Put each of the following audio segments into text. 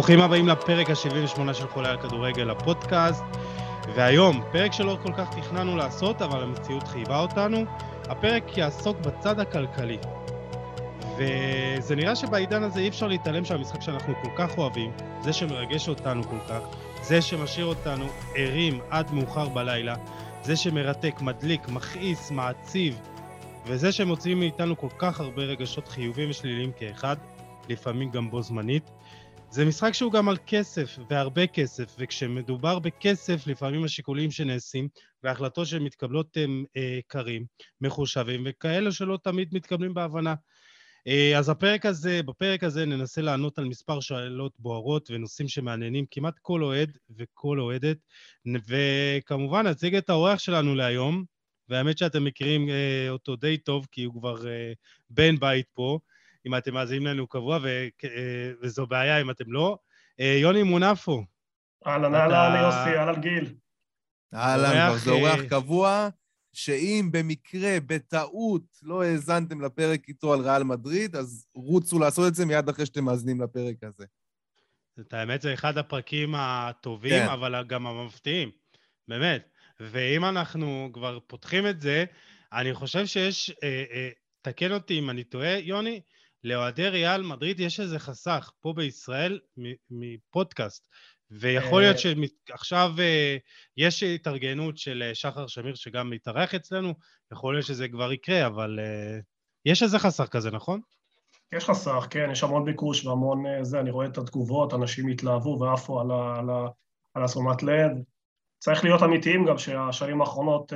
ברוכים הבאים לפרק ה-78 של חולה על כדורגל, הפודקאסט. והיום, פרק שלא כל כך תכננו לעשות, אבל המציאות חייבה אותנו. הפרק יעסוק בצד הכלכלי. וזה נראה שבעידן הזה אי אפשר להתעלם שהמשחק שאנחנו כל כך אוהבים, זה שמרגש אותנו כל כך, זה שמשאיר אותנו ערים עד מאוחר בלילה, זה שמרתק, מדליק, מכעיס, מעציב, וזה שמוציאים מאיתנו כל כך הרבה רגשות חיוביים ושליליים כאחד, לפעמים גם בו זמנית. זה משחק שהוא גם על כסף, והרבה כסף, וכשמדובר בכסף, לפעמים השיקולים שנעשים וההחלטות שמתקבלות הם אה, קרים, מחושבים, וכאלה שלא תמיד מתקבלים בהבנה. אה, אז הפרק הזה, בפרק הזה ננסה לענות על מספר שאלות בוערות ונושאים שמעניינים כמעט כל אוהד וכל אוהדת, וכמובן נציג את האורח שלנו להיום, והאמת שאתם מכירים אה, אותו די טוב, כי הוא כבר אה, בן בית פה. אם אתם מאזינים לנו קבוע, ו, אה, וזו בעיה אם אתם לא. אה, יוני מונפו. אהלן, אהלן, יוסי, אהלן גיל. אהלן, כבר זה אורח קבוע, שאם במקרה, בטעות, לא האזנתם לפרק איתו על ריאל מדריד, אז רוצו לעשות את זה מיד אחרי שאתם מאזינים לפרק הזה. את האמת, זה אחד הפרקים הטובים, כן. אבל גם המפתיעים, באמת. ואם אנחנו כבר פותחים את זה, אני חושב שיש, אה, אה, תקן אותי אם אני טועה, יוני, לאוהדי ריאל מדריד יש איזה חסך פה בישראל מפודקאסט. ויכול להיות אה, שעכשיו אה, יש התארגנות של אה, שחר שמיר שגם מתארח אצלנו, יכול להיות שזה כבר יקרה, אבל יש איזה חסך כזה, נכון? יש חסך, כן, יש המון ביקוש והמון זה, אני רואה את התגובות, אנשים התלהבו ועפו על, ה, על, ה, על השומת לב. צריך להיות אמיתיים גם שהשנים האחרונות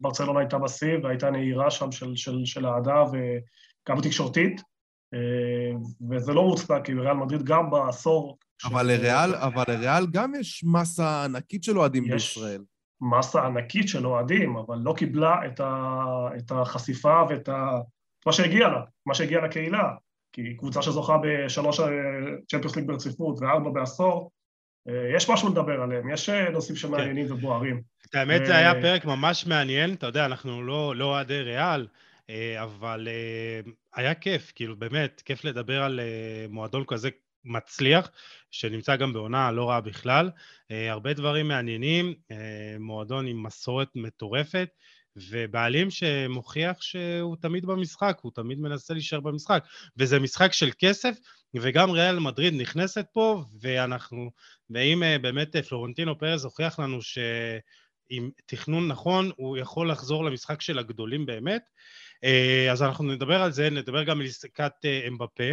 ברצלונה הייתה בשיא והייתה נהירה שם של, של, של אהדה וגם תקשורתית. אה, וזה לא מוצדק, כי ריאל מדריד גם בעשור... אבל לריאל, אבל לריאל גם יש מסה ענקית של אוהדים בישראל. מסה ענקית של אוהדים, אבל לא קיבלה את, ה, את החשיפה ואת ה, מה שהגיע לה, מה שהגיע לקהילה. כי קבוצה שזוכה בשלוש צ'מפיונס ליג ברציפות וארבע בעשור, אה, יש משהו לדבר עליהם, יש אה, נושאים שמעניינים כן. ובוערים. את האמת, זה היה פרק ממש מעניין, אתה יודע, אנחנו לא, לא אוהדי ריאל, אה, אבל אה, היה כיף, כאילו באמת, כיף לדבר על אה, מועדון כזה מצליח, שנמצא גם בעונה לא רעה בכלל. הרבה דברים מעניינים, מועדון עם מסורת מטורפת, ובעלים שמוכיח שהוא תמיד במשחק, הוא תמיד מנסה להישאר במשחק. וזה משחק של כסף, וגם ריאל מדריד נכנסת פה, ואנחנו, ואם באמת פלורנטינו פרס הוכיח לנו שעם תכנון נכון, הוא יכול לחזור למשחק של הגדולים באמת. אה, אז אנחנו נדבר על זה, נדבר גם על עסקת אה, אמבפה,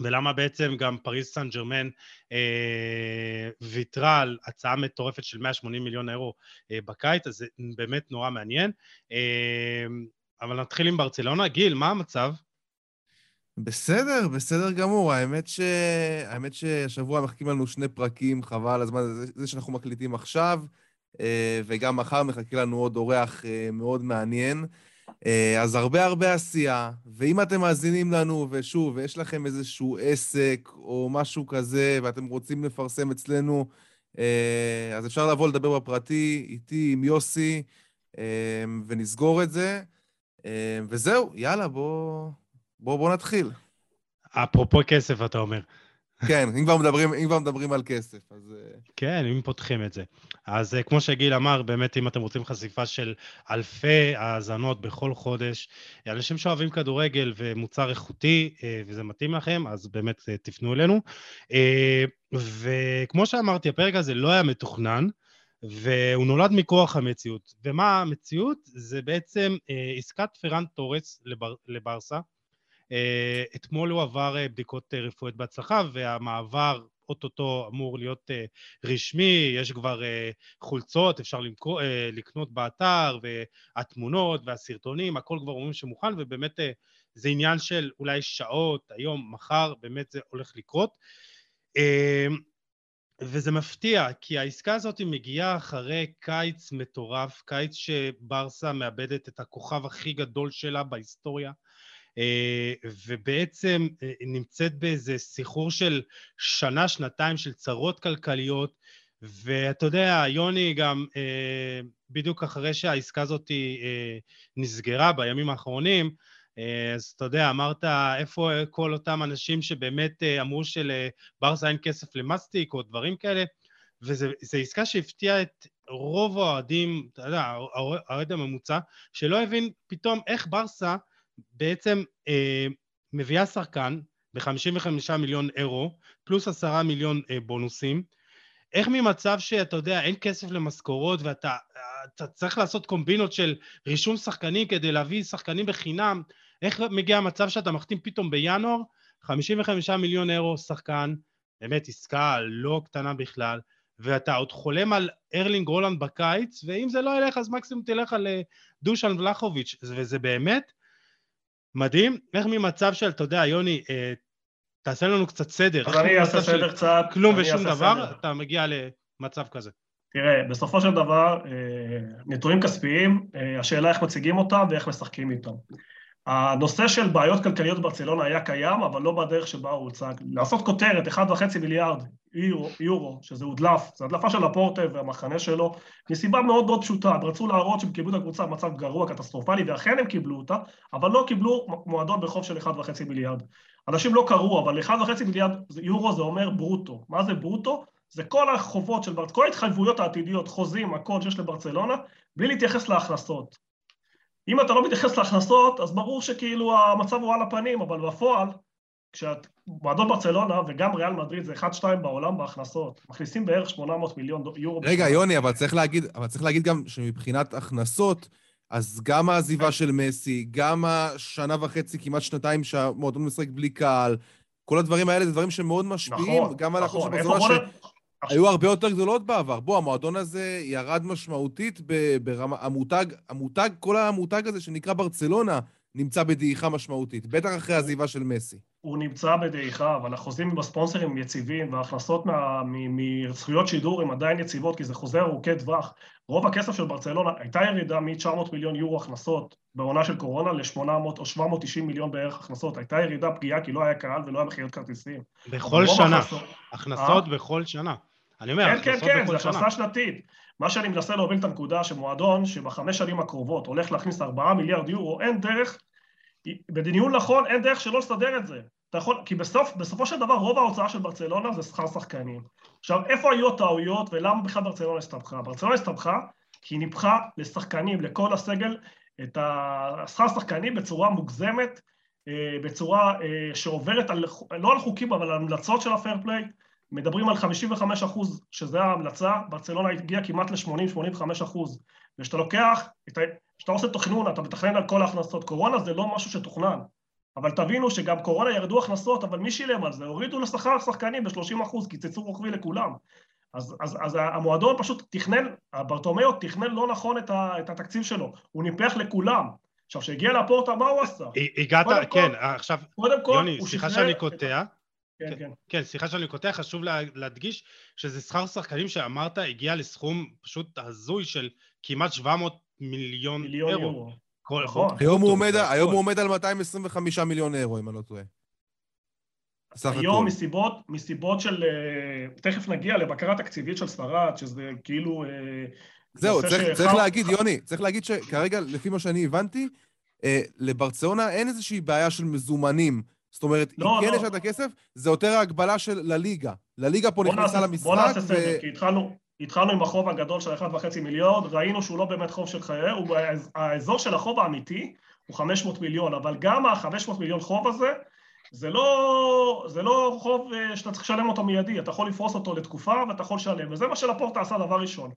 ולמה בעצם גם פריס סן ג'רמן אה, ויתרה על הצעה מטורפת של 180 מיליון אירו אה, בקיץ, אז זה באמת נורא מעניין. אה, אבל נתחיל עם ברצלונה. גיל, מה המצב? בסדר, בסדר גמור. האמת, ש... האמת שהשבוע מחכים לנו שני פרקים, חבל הזמן הזה, זה שאנחנו מקליטים עכשיו, אה, וגם מחר מחכה לנו עוד אורח מאוד מעניין. אה, אז הרבה הרבה עשייה, ואם אתם מאזינים לנו, ושוב, ויש לכם איזשהו עסק או משהו כזה, ואתם רוצים לפרסם אצלנו, אה, אז אפשר לבוא לדבר בפרטי, איתי, עם יוסי, אה, ונסגור את זה. וזהו, יאללה, בואו בוא, בוא נתחיל. אפרופו כסף, אתה אומר. כן, אם כבר מדברים, אם כבר מדברים על כסף, אז... אה, כן, אם פותחים את זה. אז אה, כמו שגיל אמר, באמת, אם אתם רוצים חשיפה של אלפי האזנות בכל חודש, אנשים שאוהבים כדורגל ומוצר איכותי, אה, וזה מתאים לכם, אז באמת תפנו אלינו. וכמו שאמרתי, הפרק הזה לא היה מתוכנן, והוא נולד מכוח המציאות. ומה המציאות? זה בעצם עסקת פרן תורס לבר, לברסה. אה, אתמול הוא עבר אה, בדיקות אה, רפואיות בהצלחה, והמעבר אוטוטו אמור להיות רשמי, יש כבר חולצות, אפשר למכור, לקנות באתר, והתמונות והסרטונים, הכל כבר אומרים שמוכן, ובאמת זה עניין של אולי שעות, היום, מחר, באמת זה הולך לקרות. וזה מפתיע, כי העסקה הזאת מגיעה אחרי קיץ מטורף, קיץ שברסה מאבדת את הכוכב הכי גדול שלה בהיסטוריה. אה, ובעצם אה, נמצאת באיזה סחרור של שנה, שנתיים של צרות כלכליות, ואתה יודע, יוני גם אה, בדיוק אחרי שהעסקה הזאת נסגרה בימים האחרונים, אז אתה יודע, אמרת, איפה כל אותם אנשים שבאמת אמרו שלברסה אין כסף למאסטיק או דברים כאלה, וזו עסקה שהפתיעה את רוב האוהדים, אתה יודע, האוהד הממוצע, שלא הבין פתאום איך ברסה בעצם אה, מביאה שחקן ב-55 מיליון אירו, פלוס 10 מיליון אה, בונוסים, איך ממצב שאתה יודע, אין כסף למשכורות ואתה צריך לעשות קומבינות של רישום שחקנים כדי להביא שחקנים בחינם, איך מגיע המצב שאתה מחתים פתאום בינואר 55 מיליון אירו שחקן, באמת עסקה לא קטנה בכלל, ואתה עוד חולם על ארלינג הולאנד בקיץ, ואם זה לא ילך אז מקסימום תלך על אה, דושן ולאהוביץ', וזה באמת מדהים, איך ממצב של, אתה יודע, יוני, אה, תעשה לנו קצת סדר. אז אני אעשה סדר קצת. כלום ושום דבר, סדר. אתה מגיע למצב כזה. תראה, בסופו של דבר, אה, נתונים כספיים, השאלה איך מציגים אותם ואיך משחקים איתם. הנושא של בעיות כלכליות בברצלונה היה קיים, אבל לא בדרך שבה הוא הוצג. לעשות כותרת, 1.5 מיליארד יורו, יורו, שזה הודלף, זו הדלפה של הפורטה והמחנה שלו, מסיבה מאוד מאוד פשוטה, הם רצו להראות שהם קיבלו את הקבוצה במצב גרוע, קטסטרופלי, ואכן הם קיבלו אותה, אבל לא קיבלו מועדון בחוב של 1.5 מיליארד. אנשים לא קראו, אבל 1.5 מיליארד יורו זה אומר ברוטו. מה זה ברוטו? זה כל החובות של ברצלונה, כל ההתחייבויות העתידיות, חוזים, הכל שיש לברצלונה, בלי להתייחס להכנסות. אם אתה לא מתייחס להכנסות, אז ברור שכאילו המצב הוא על הפנים, אבל בפועל, כשמועדון ברצלונה וגם ריאל מדריד זה 1-2 בעולם בהכנסות, מכניסים בערך 800 מיליון יורו. רגע, בשביל... יוני, אבל צריך, להגיד, אבל צריך להגיד גם שמבחינת הכנסות, אז גם העזיבה של מסי, גם השנה וחצי, כמעט שנתיים שהמועדון משחק בלי קהל, כל הדברים האלה זה דברים שמאוד משפיעים, נכון, גם על נכון. החוץ של ברצלונה, היו הרבה יותר גדולות בעבר. בוא, המועדון הזה ירד משמעותית ברמה... המותג, המותג, כל המותג הזה שנקרא ברצלונה, נמצא בדעיכה משמעותית, בטח אחרי העזיבה של מסי. הוא נמצא בדעיכה, אבל החוזים עם הספונסרים יציבים, וההכנסות מזכויות שידור הן עדיין יציבות, כי זה חוזה ארוכי טווח. רוב הכסף של ברצלונה, הייתה ירידה מ-900 מיליון יורו הכנסות בעונה של קורונה ל-800 או 790 מיליון בערך הכנסות. הייתה ירידה פגיעה כי לא היה קהל ולא היה מכירות כרטיסים. בכל שנה. הכנסות, הכנסות אה? בכל שנה. אני אומר, כן, כן, כן, זו הכנסה שנתית. מה שאני מנסה להוביל את הנקודה, שמועדון שבחמש שנים הקרובות הולך להכניס 4 מיליארד יורו, אין דרך, בניהול נכון, אין דרך שלא לסדר את זה. אתה יכול, כי בסוף, בסופו של דבר רוב ההוצאה של ברצלונה זה שכר שחקנים. עכשיו, איפה היו הטעויות ולמה בכלל ברצלונה הסתבכה? ברצלונה הסתבכה כי היא ניפחה לשחקנים, לכל הסגל, את השכר שחקנים בצורה מוגזמת, אה, בצורה אה, שעוברת על, לא על חוקים, אבל על המלצות של הפייר פליי. מדברים על 55 אחוז, שזה ההמלצה, ברצלונה הגיעה כמעט ל-80-85 אחוז. וכשאתה לוקח, כשאתה עושה תכנון, אתה מתכנן על כל ההכנסות. קורונה זה לא משהו שתוכנן. אבל תבינו שגם קורונה ירדו הכנסות, אבל מי שילם על זה? הורידו לשכר שחקנים ב-30 אחוז, קיצצו רוחבי לכולם. אז, אז, אז המועדון פשוט תכנן, ברטומיאו תכנן לא נכון את, ה, את התקציב שלו, הוא ניפח לכולם. עכשיו, כשהגיע לפורטה, מה הוא עשה? הגעת, כן, כל, עכשיו, קודם כל, יוני, סליחה שאני קוטע. כן, כן. כן, סליחה שאני קוטע, חשוב להדגיש שזה שכר שחקנים שאמרת הגיע לסכום פשוט הזוי של כמעט 700 מיליון, מיליון אירו. אירו. כל, נכון. היום הוא, עומד, היום הוא עומד על 225 מיליון אירו, אם אני לא טועה. היום מסיבות, מסיבות של... אה, תכף נגיע לבקרה תקציבית של ספרד, שזה כאילו... אה, זהו, צריך, שחר... צריך להגיד, יוני, צריך להגיד שכרגע, לפי מה שאני הבנתי, אה, לברצלונה אין איזושהי בעיה של מזומנים. זאת אומרת, לא, אם כן לא. יש לה את הכסף, זה יותר ההגבלה של לליגה. לליגה פה נכנסה למשחק, בוא נעשה סדר, כי התחלנו, התחלנו עם החוב הגדול של 1.5 מיליון, ראינו שהוא לא באמת חוב של חיי, הוא, האזור של החוב האמיתי הוא 500 מיליון, אבל גם ה-500 מיליון חוב הזה, זה לא, זה לא חוב אה, שאתה צריך לשלם אותו מיידי, אתה יכול לפרוס אותו לתקופה ואתה יכול לשלם, וזה מה שלפורטה עשה דבר ראשון.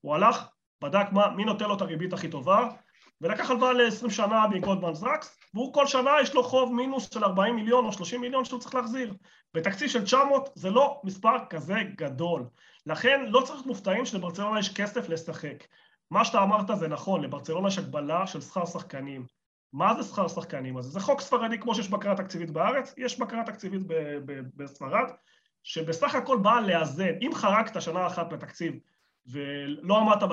הוא הלך, בדק מה, מי נותן לו את הריבית הכי טובה, ולקח הלוואה ל-20 שנה בגולדמן זרקס, והוא כל שנה יש לו חוב מינוס של 40 מיליון או 30 מיליון שהוא צריך להחזיר. בתקציב של 900 זה לא מספר כזה גדול. לכן לא צריך להיות מופתעים שלברצלונה יש כסף לשחק. מה שאתה אמרת זה נכון, לברצלונה יש הגבלה של שכר שחקנים. מה זה שכר שחקנים הזה? זה חוק ספרדי כמו שיש בקרה תקציבית בארץ, יש בקרה תקציבית בספרד, שבסך הכל באה לאזן. אם חרגת שנה אחת בתקציב ולא עמדת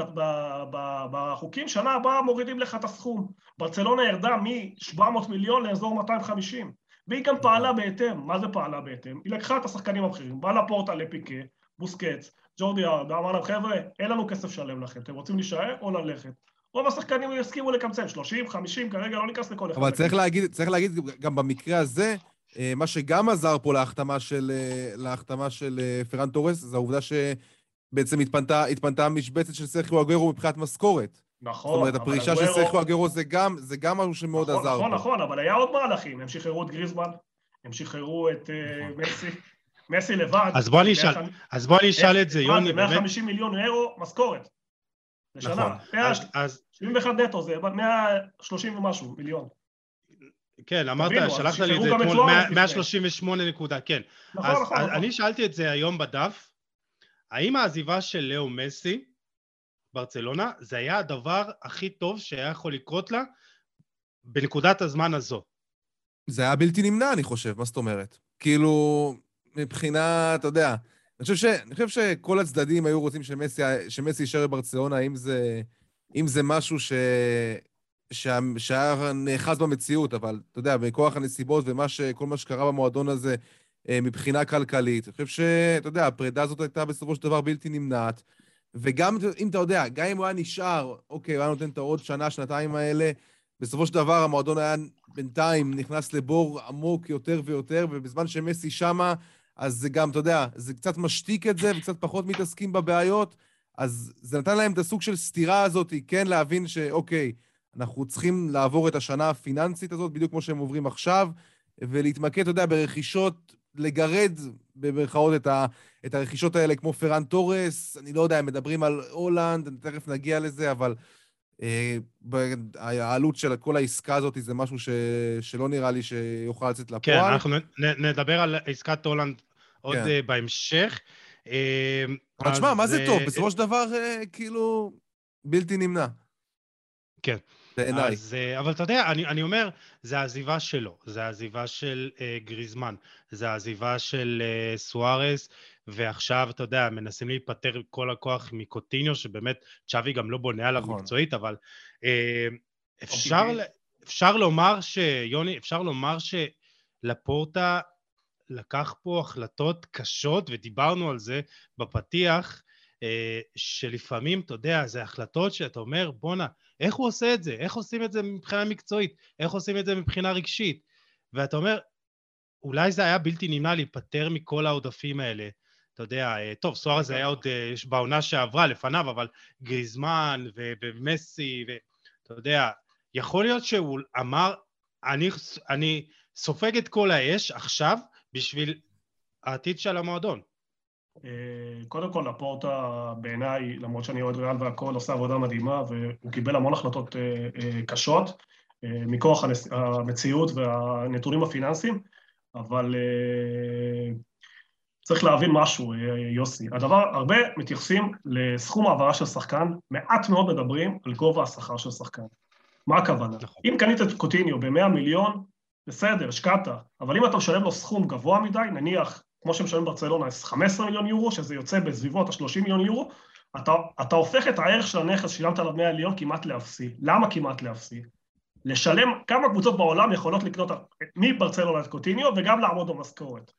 בחוקים, שנה הבאה מורידים לך את הסכום. ברצלונה ירדה מ-700 מיליון לאזור 250, והיא גם פעלה בהתאם. מה זה פעלה בהתאם? היא לקחה את השחקנים הבכירים, באה לפורטה לפיקה, בוסקץ, ג'ורדי ארד, אמר להם, חבר'ה, אין לנו כסף לשלם לכם, אתם רוצים להישאר או ללכת? רוב השחקנים יסכימו לקמצן, 30, 50, כרגע לא ניכנס לכל אחד. אבל צריך להגיד, צריך להגיד גם במקרה הזה, אה, מה שגם עזר פה להחתמה של, אה, להחתמה של אה, פרן תורס, זה העובדה שבעצם התפנתה, התפנתה המשבצת של סרחיו אגרו מבחינת משכורת. נכון. זאת אומרת, הפרישה של סרחיו אגרו זה גם, זה גם משהו שמאוד נכון, עזר נכון, פה. נכון, אבל היה עוד מהלכים, הם שחררו את גריזמן, הם שחררו את אה, נכון. מסי, מסי לבד. אז בוא אני אשאל, אז בוא אני אשאל את זה, מה, יוני, באמת. 150 מיליון אירו משכורת. לשנה. נכון. אז- אז 71 נטו זה 130 ומשהו מיליון. כן, אמרת, שלחת לי את זה אתמול, סוארץ 100 לפני. 138 נקודה, כן. נכון, אז נכון, אז נכון. אני שאלתי את זה היום בדף, האם העזיבה של לאו מסי, ברצלונה, זה היה הדבר הכי טוב שהיה יכול לקרות לה בנקודת הזמן הזו? זה היה בלתי נמנע, אני חושב, מה זאת אומרת? כאילו, מבחינה, אתה יודע, אני חושב, ש, אני חושב שכל הצדדים היו רוצים שמסי, שמסי יישאר בברצלונה, אם זה, אם זה משהו ש, שה, שהיה נאחז במציאות, אבל אתה יודע, מכוח הנסיבות ומה ש, כל מה שקרה במועדון הזה מבחינה כלכלית, אני חושב שאתה יודע, הפרידה הזאת הייתה בסופו של דבר בלתי נמנעת. וגם אם אתה יודע, גם אם הוא היה נשאר, אוקיי, הוא היה נותן את העוד שנה, שנתיים האלה, בסופו של דבר המועדון היה בינתיים נכנס לבור עמוק יותר ויותר, ובזמן שמסי שמה, אז זה גם, אתה יודע, זה קצת משתיק את זה וקצת פחות מתעסקים בבעיות, אז זה נתן להם את הסוג של סתירה הזאת, כן להבין שאוקיי, אנחנו צריכים לעבור את השנה הפיננסית הזאת, בדיוק כמו שהם עוברים עכשיו, ולהתמקד, אתה יודע, ברכישות, לגרד במרכאות את, ה, את הרכישות האלה, כמו פרן תורס, אני לא יודע, הם מדברים על הולנד, תכף נגיע לזה, אבל אה, העלות של כל העסקה הזאת זה משהו ש, שלא נראה לי שיוכל לצאת כן, לפועל. אנחנו נ- נדבר על עסקת הולנד עוד כן. אה, בהמשך. אה, אבל תשמע, מה זה אה, טוב? בסופו של דבר, כאילו, בלתי נמנע. כן. בעיניי. אז, אה, אבל אתה יודע, אני, אני אומר, זה העזיבה שלו, זה העזיבה של אה, גריזמן, זה העזיבה של אה, סוארס, ועכשיו, אתה יודע, מנסים להיפטר כל הכוח מקוטיניו, שבאמת צ'אבי גם לא בונה עליו נכון. מקצועית, אבל אה, אפשר, אוקיי. אפשר לומר ש... יוני, אפשר לומר שלפורטה לקח פה החלטות קשות, ודיברנו על זה בפתיח, אה, שלפעמים, אתה יודע, זה החלטות שאתה אומר, בואנה, איך הוא עושה את זה? איך עושים את זה מבחינה מקצועית? איך עושים את זה מבחינה רגשית? ואתה אומר, אולי זה היה בלתי נמנע להיפטר מכל העודפים האלה. אתה יודע, אה, טוב, סוארז היה עוד אה, בעונה שעברה לפניו, אבל גריזמן ומסי, ואתה יודע, יכול להיות שהוא אמר, אני, אני סופג את כל האש עכשיו בשביל העתיד של המועדון. אה, קודם כל, לפורטה בעיניי, למרות שאני אוהד ריאל והכל, עושה עבודה מדהימה, והוא קיבל המון החלטות אה, אה, קשות, מכוח המציאות והנתונים הפיננסיים, אבל צריך להבין משהו, יוסי. הדבר, הרבה מתייחסים לסכום העברה של שחקן, מעט מאוד מדברים על גובה השכר של שחקן. מה הכוונה? נכון. אם קנית את קוטיניו ב-100 מיליון, בסדר, השקעת, אבל אם אתה משלם לו סכום גבוה מדי, נניח, כמו שמשלם ברצלונה, 15 מיליון יורו, שזה יוצא בסביבות ה-30 מיליון יורו, אתה, אתה הופך את הערך של הנכס ששילמת עליו 100 מיליון כמעט לאפסי. למה כמעט לאפסי? לשלם, כמה קבוצות בעולם יכולות לקנות מברצלונה את קוטיניו וגם לעמוד במשכורת.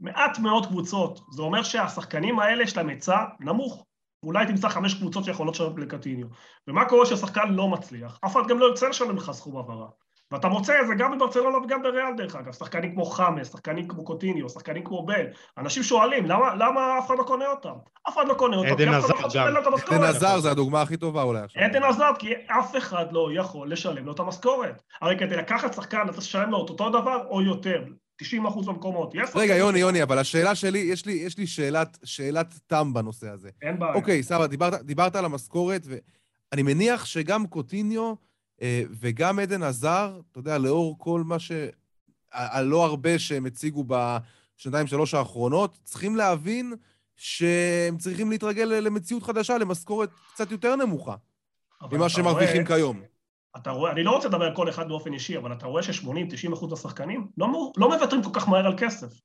מעט מאוד קבוצות, זה אומר שהשחקנים האלה יש להם היצע נמוך. אולי תמצא חמש קבוצות שיכולות לשלם לקטיניו. ומה קורה כששחקן לא מצליח? אף אחד גם לא ירצה לשלם לך סכום העברה. ואתה מוצא את זה גם בברצלונה וגם בריאל דרך אגב, שחקנים כמו חמאס, שחקנים כמו קוטיניו, שחקנים כמו בל. אנשים שואלים, למה, למה אף אחד לא קונה אותם? אף אחד לא קונה אותם, עדן עזר לא יכול גם. עדן עזר זה הדוגמה הכי טובה אולי עכשיו. עדן עזר, כי אף אחד לא יכול לשלם לו את המשכורת. הרי כדי לקחת שחקן, אתה לשלם לו את אותו דבר או יותר. 90 אחוז במקומות. רגע, יוני, יוני, אבל השאלה שלי, יש לי, יש לי שאלת, שאלת תם בנושא הזה. אין בעיה. אוקיי, סבבה, דיברת, דיברת על המשכורת, ואני מניח שגם קוטיניו וגם עדן עזר, אתה יודע, לאור כל מה ש... הלא הרבה שהם הציגו בשנתיים, שלוש האחרונות, צריכים להבין שהם צריכים להתרגל למציאות חדשה, למשכורת קצת יותר נמוכה ממה שהם מרוויחים כיום. אתה רואה, אני לא רוצה לדבר על כל אחד באופן אישי, אבל אתה רואה ש-80-90 אחוז מהשחקנים לא, לא מוותרים כל כך מהר על כסף.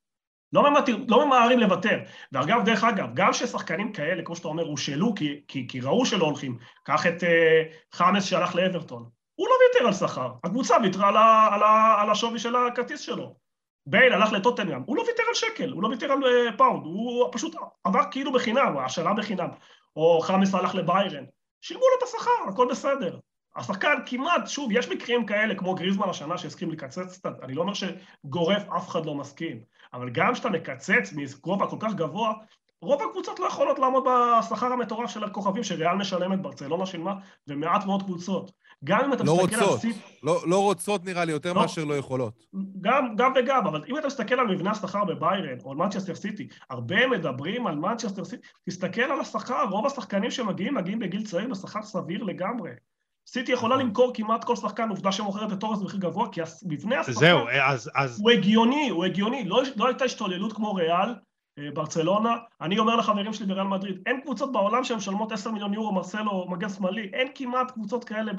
לא, ממתיר, לא ממהרים לוותר. ואגב, דרך אגב, גם ששחקנים כאלה, כמו שאתה אומר, הושאלו כי, כי, כי ראו שלא הולכים, קח את אה, חאמס שהלך לאברטון. הוא לא ויתר על שכר, הקבוצה ויתרה על, על, על השווי של הכרטיס שלו. בייל הלך לטוטנאם, הוא לא ויתר על שקל, הוא לא ויתר על אה, פאונד, הוא פשוט עבר כאילו בחינם, השאלה בחינם. או חאמס הלך לביירן. שילמו לו את השכר, הכל בסדר. השחקן כמעט, שוב, יש מקרים כאלה, כמו גריזמן השנה שהסכים לקצץ קצת, אני לא אומר שגורף אף אחד לא מסכים, אבל גם כשאתה מקצץ מגובה כל כך גבוה, רוב הקבוצות לא יכולות לעמוד בשכר המטורף של הכוכבים שריאל משלמת, ברצלונה שילמה, ומעט מאוד קבוצות. גם אם אתה לא מסתכל רוצות, על סיט... לא, לא רוצות נראה לי יותר לא. מאשר לא יכולות. גם, גם וגם, אבל אם אתה מסתכל על מבנה השכר בביירן או על מנצ'סטר סיטי, הרבה מדברים על מנצ'סטר סיטי, תסתכל על השכר, רוב השחקנים שמגיעים, מגיעים בגיל צעיר בשכר סביר לגמרי. סיטי יכולה נכון. למכור כמעט כל שחקן, עובדה שמוכרת את תורס במחיר גבוה, כי מבנה השכר זהו, אז, אז הוא הגיוני, הוא הגיוני. לא, לא הייתה השתוללות כמו ריאל, ברצלונה. אני אומר לחברים שלי בריאל מדריד, אין קבוצות בעולם שהן משלמות 10 מיליון יורו, מרסלו, מגן שמאלי, אין כמעט קבוצות כאלה.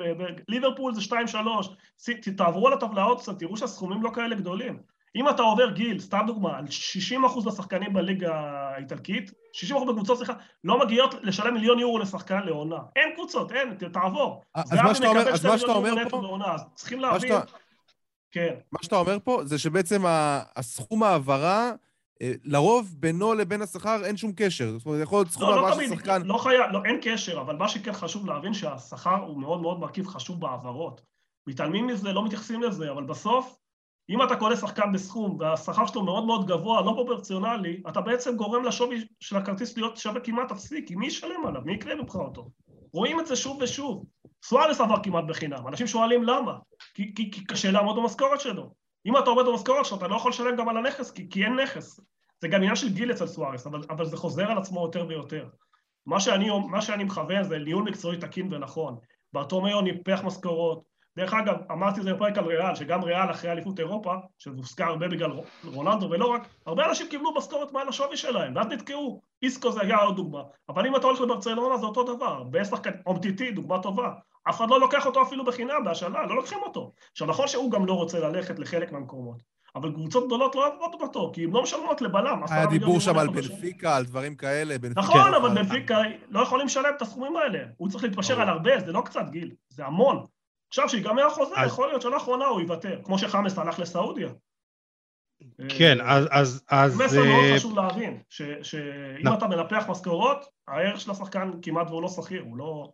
ליברפול זה 2-3. ס- תעברו על הטבלאות קצת, תראו שהסכומים לא כאלה גדולים. אם אתה עובר גיל, סתם דוגמה, על 60% לשחקנים בליגה האיטלקית, 60% בקבוצות, סליחה, לא מגיעות לשלם מיליון יורו לשחקן לעונה. אין קבוצות, אין, תעבור. אז זהבי מה שאתה אומר- אז 2 מה שאתה אומר פה- נטו בעונה, אז צריכים להבין... שאתה, כן. מה שאתה אומר פה זה שבעצם הסכום ההעברה, אה, לרוב בינו לבין השכר אין שום קשר. זאת אומרת, יכול להיות סכום לא, לא העברה של שחקן... לא חייב, לא, אין קשר, אבל מה שכן חשוב להבין שהשכר הוא מאוד מאוד מרכיב חשוב בהעברות. מתעלמים מזה, לא מתייחסים לזה, אבל בסוף, אם אתה קונה שחקן בסכום והשכר שלו מאוד מאוד גבוה, לא פרופורציונלי, אתה בעצם גורם לשווי של הכרטיס להיות שווה כמעט אפסי, כי מי ישלם עליו? מי יקנה ממך אותו? רואים את זה שוב ושוב. סוארס עבר כמעט בחינם, אנשים שואלים למה? כי, כי, כי קשה לעמוד במשכורת שלו. אם אתה עומד במשכורת שלו, אתה לא יכול לשלם גם על הנכס, כי, כי אין נכס. זה גם עניין של גיל אצל סוארס, אבל, אבל זה חוזר על עצמו יותר ויותר. מה שאני, מה שאני מכוון זה ניהול מקצועי תקין ונכון. ברטומיאו ניפח משכורות. דרך אגב, אמרתי את זה בפרק על ריאל, שגם ריאל אחרי אליפות אירופה, שזה הוזכר הרבה בגלל רונלדו ולא רק, הרבה אנשים קיבלו משכורת מעל השווי שלהם, ואז נתקעו. איסקו זה היה עוד דוגמה. אבל אם אתה הולך לברצלונה זה אותו דבר. שחקנים, אומטיטי, דוגמה טובה. אף אחד לא לוקח אותו אפילו בחינם, בהשאלה, לא לוקחים אותו. עכשיו, נכון שהוא גם לא רוצה ללכת לחלק מהמקומות, אבל קבוצות גדולות לא אוהבות אותו, כי הן לא משלמות לבלם. היה מיליון דיבור שם על. בנפיקה, על דברים כאלה. נכון, לא אבל בנפיקה לא יכולים לשלם את הסכומים האלה. הוא צריך להתפשר. על הרבה, זה לא קצת גיל, זה המון. עכשיו, שיגמר החוזה, יכול להיות שנה האחרונה הוא יוותר, כמו שחמאס הלך לסעודיה. כן, אז... אז, אז מסר מאוד אה, חשוב להבין, שאם נכון. אתה מנפח משכורות, הערך של השחקן כמעט והוא לא שכיר, הוא לא...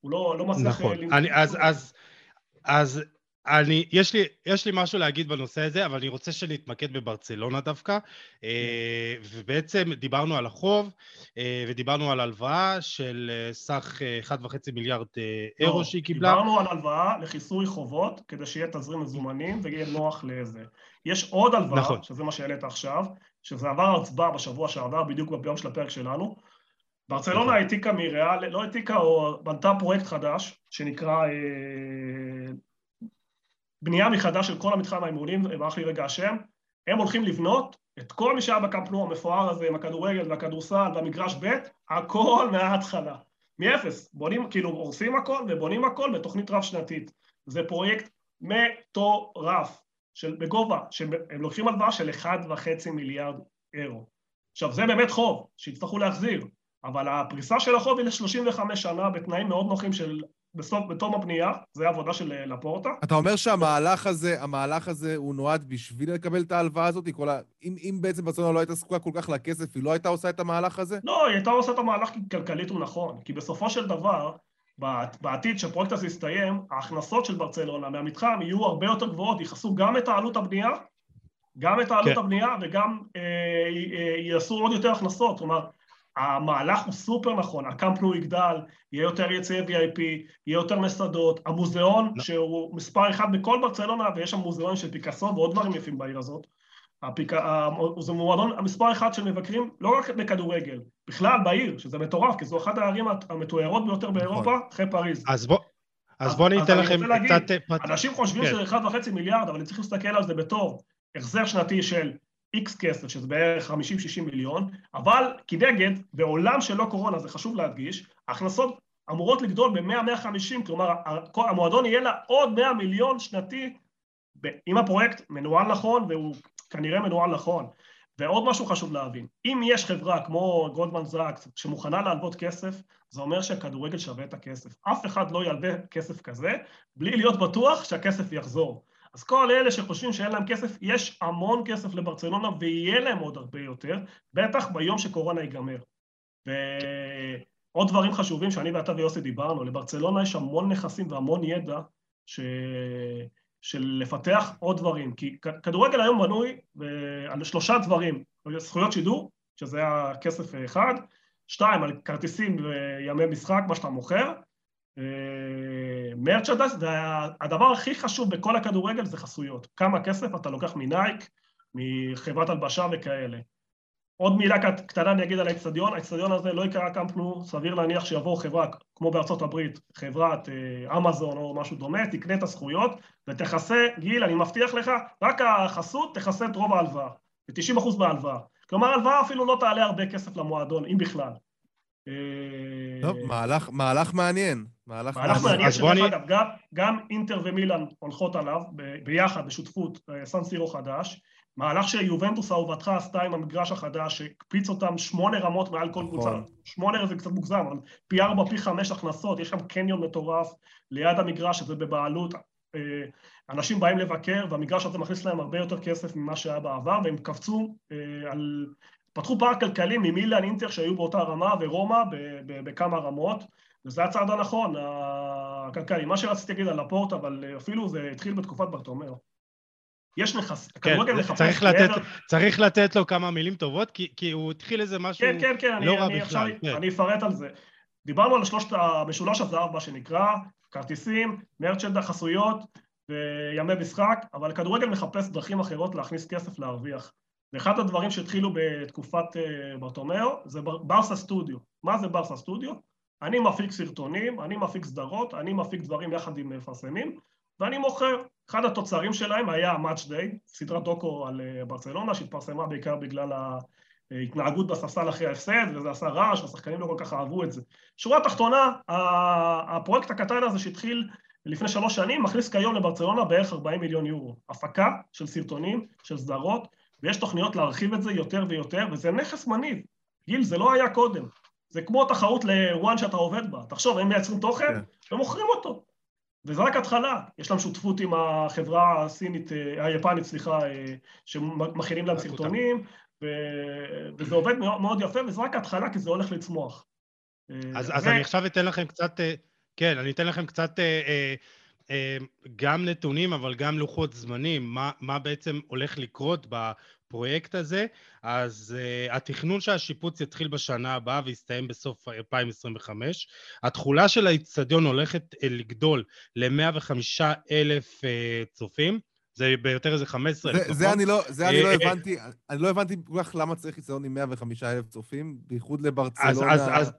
הוא לא, לא מצליח... נכון. אה, אני, אז. אז, אז אני, יש לי, יש לי משהו להגיד בנושא הזה, אבל אני רוצה שנתמקד בברצלונה דווקא. אה, ובעצם דיברנו על החוב, אה, ודיברנו על הלוואה של סך אה, 1.5 מיליארד אה, אירו לא, שהיא קיבלה. דיברנו על הלוואה לכיסוי חובות, כדי שיהיה תזרים מזומנים ויהיה נוח לזה. יש עוד הלוואה, נכון. שזה מה שהעלית עכשיו, שזה עבר הצבעה בשבוע שעבר, בדיוק ביום של הפרק שלנו. ברצלונה נכון. העתיקה העתיקה מריאל, לא העתיקה, או בנתה פרויקט חדש, שנקרא אה, בנייה מחדש של כל המתחם האימונים, ברח לי רגע השם. הם הולכים לבנות את כל מי שהיה בקמפנו המפואר הזה, עם הכדורגל והכדורסל והמגרש ב', הכל מההתחלה. מאפס. בונים, כאילו, הורסים הכל ובונים הכל בתוכנית רב-שנתית. זה פרויקט מטורף, של, בגובה, שהם לוקחים הלוואה של 1.5 מיליארד אירו. עכשיו, זה באמת חוב שיצטרכו להחזיר, אבל הפריסה של החוב היא ל-35 שנה בתנאים מאוד נוחים של, בסוף, בתום הבנייה, זה עבודה של אה, לפורטה. אתה אומר שהמהלך הזה, המהלך הזה הוא נועד בשביל לקבל את ההלוואה הזאת? כל ה... אם, אם בעצם ברצלונה לא הייתה זקוקה כל כך לכסף, היא לא הייתה עושה את המהלך הזה? לא, היא הייתה עושה את המהלך כי כלכלית הוא נכון, כי בסופו של דבר, בעתיד- בעתיד שהפרויקט הזה יסתיים, ההכנסות של ברצלונה מהמתחם יהיו הרבה יותר גבוהות, יכסו גם את העלות הבנייה, גם את העלות כן. הבנייה וגם אה, אה, יעשו עוד יותר הכנסות, כלומר, המהלך הוא סופר נכון, הקמפנו יגדל, יהיה יותר יציעי VIP, יהיה יותר מסעדות, המוזיאון, לא. שהוא מספר אחד בכל ברצלונה, ויש שם מוזיאון של פיקאסו ועוד דברים יפים בעיר הזאת, הפיק... זה מועדון המספר אחד של מבקרים, לא רק בכדורגל, בכלל בעיר, שזה מטורף, כי זו אחת הערים המתוארות ביותר באירופה, אחרי פריז. אז בוא, אז אז- בוא אני אתן אני לכם קצת אה. אנשים חושבים כן. שזה 1.5 מיליארד, אבל צריכים להסתכל על זה בתור החזר שנתי של איקס כסף, שזה בערך 50-60 מיליון, אבל כנגד, בעולם של לא קורונה, זה חשוב להדגיש, ההכנסות אמורות לגדול ב-100-150, כלומר, המועדון יהיה לה עוד 100 מיליון שנתי, אם הפרויקט מנוהל נכון, והוא כנראה מנוהל נכון. ועוד משהו חשוב להבין, אם יש חברה כמו גולדמן זאקס שמוכנה להלוות כסף, זה אומר שהכדורגל שווה את הכסף. אף אחד לא ילווה כסף כזה בלי להיות בטוח שהכסף יחזור. אז כל אלה שחושבים שאין להם כסף, יש המון כסף לברצלונה ויהיה להם עוד הרבה יותר, בטח ביום שקורונה ייגמר. עוד דברים חשובים שאני ואתה ויוסי דיברנו, לברצלונה יש המון נכסים והמון ידע ש... של לפתח עוד דברים, כי כדורגל היום בנוי על שלושה דברים, זכויות שידור, שזה הכסף אחד, שתיים, על כרטיסים וימי משחק, מה שאתה מוכר, מרצ'דס, והדבר הכי חשוב בכל הכדורגל זה חסויות. כמה כסף אתה לוקח מנייק, מחברת הלבשה וכאלה. עוד מילה קטנה אני אגיד על האצטדיון, האצטדיון הזה לא יקרא קמפנו, סביר להניח שיבוא חברה, כמו בארצות הברית, חברת אה, אמזון או משהו דומה, תקנה את הזכויות ותכסה, גיל, אני מבטיח לך, רק החסות תכסה את רוב ההלוואה, ב-90% בהלוואה. כלומר, הלוואה אפילו לא תעלה הרבה כסף למועדון, אם בכלל. טוב, מהלך, מהלך מעניין. מהלך, מהלך מעניין, שדרך אני... אגב, גם, גם אינטר ומילאן הולכות עליו ב, ביחד, בשותפות, סן סירו חדש. מהלך שיובנטוס אהובתך עשתה עם המגרש החדש, שהקפיץ אותם שמונה רמות מעל כל קבוצה. נכון. שמונה זה קצת מוגזם, אבל פי ארבע, פי חמש הכנסות, יש שם קניון מטורף ליד המגרש הזה בבעלות. אה, אנשים באים לבקר, והמגרש הזה מכניס להם הרבה יותר כסף ממה שהיה בעבר, והם קפצו אה, על... פתחו פער כלכלי ממילאן אינטר שהיו באותה רמה, ורומא בכמה רמות, וזה הצעד הנכון, הכלכלי. מה שרציתי להגיד על הפורט, אבל אפילו זה התחיל בתקופת ברטומאו. יש נכס, כן. צריך לתת, צריך לתת לו כמה מילים טובות, כי, כי הוא התחיל איזה משהו כן, כן, כן, לא אני, רע אני בכלל. עכשיו, כן. אני אפרט על זה. דיברנו על שלושת המשולש הזהב, מה שנקרא, כרטיסים, מרצ'נדה, חסויות וימי משחק, אבל הכדורגל מחפש דרכים אחרות להכניס כסף להרוויח. ואחד הדברים שהתחילו בתקופת uh, ברטומאו זה ברסה סטודיו. מה זה ברסה סטודיו? אני מפיק סרטונים, אני מפיק סדרות, אני מפיק דברים יחד עם מפרסמים, ואני מוכר. אחד התוצרים שלהם היה Match Day, סדרת דוקו על אה, ברצלונה, שהתפרסמה בעיקר בגלל ההתנהגות בספסל אחרי ההפסד, וזה עשה רעש, והשחקנים לא כל כך אהבו את זה. שורה תחתונה, הפרויקט הקטן הזה שהתחיל לפני שלוש שנים, מכניס כיום לברצלונה בערך 40 מיליון יורו. הפקה של סרטונים, של סדרות, ויש תוכניות להרחיב את זה יותר ויותר, וזה נכס מניב. גיל, זה לא היה קודם. זה כמו תחרות לוואן שאתה עובד בה. תחשוב, הם מייצרים תוכן כן. ומוכרים אותו. וזה רק התחלה, יש להם שותפות עם החברה הסינית, אה, היפנית, סליחה, אה, שמכינים להם סרטונים, ו... וזה עובד מאוד יפה, וזה רק התחלה, כי זה הולך לצמוח. אה, אז, ו... אז אני עכשיו אתן לכם קצת, כן, אני אתן לכם קצת גם נתונים, אבל גם לוחות זמנים, מה, מה בעצם הולך לקרות בפרויקט הזה. אז uh, התכנון של השיפוץ יתחיל בשנה הבאה ויסתיים בסוף 2025. התכולה של האיצטדיון הולכת uh, לגדול ל-105 אלף uh, צופים. זה ביותר איזה 15 אלף, נכון? זה אני לא, זה אני לא הבנתי, אני לא הבנתי כל כך למה צריך איצטדיון עם 105 אלף צופים, בייחוד לברצלונה. אז, אז, אז,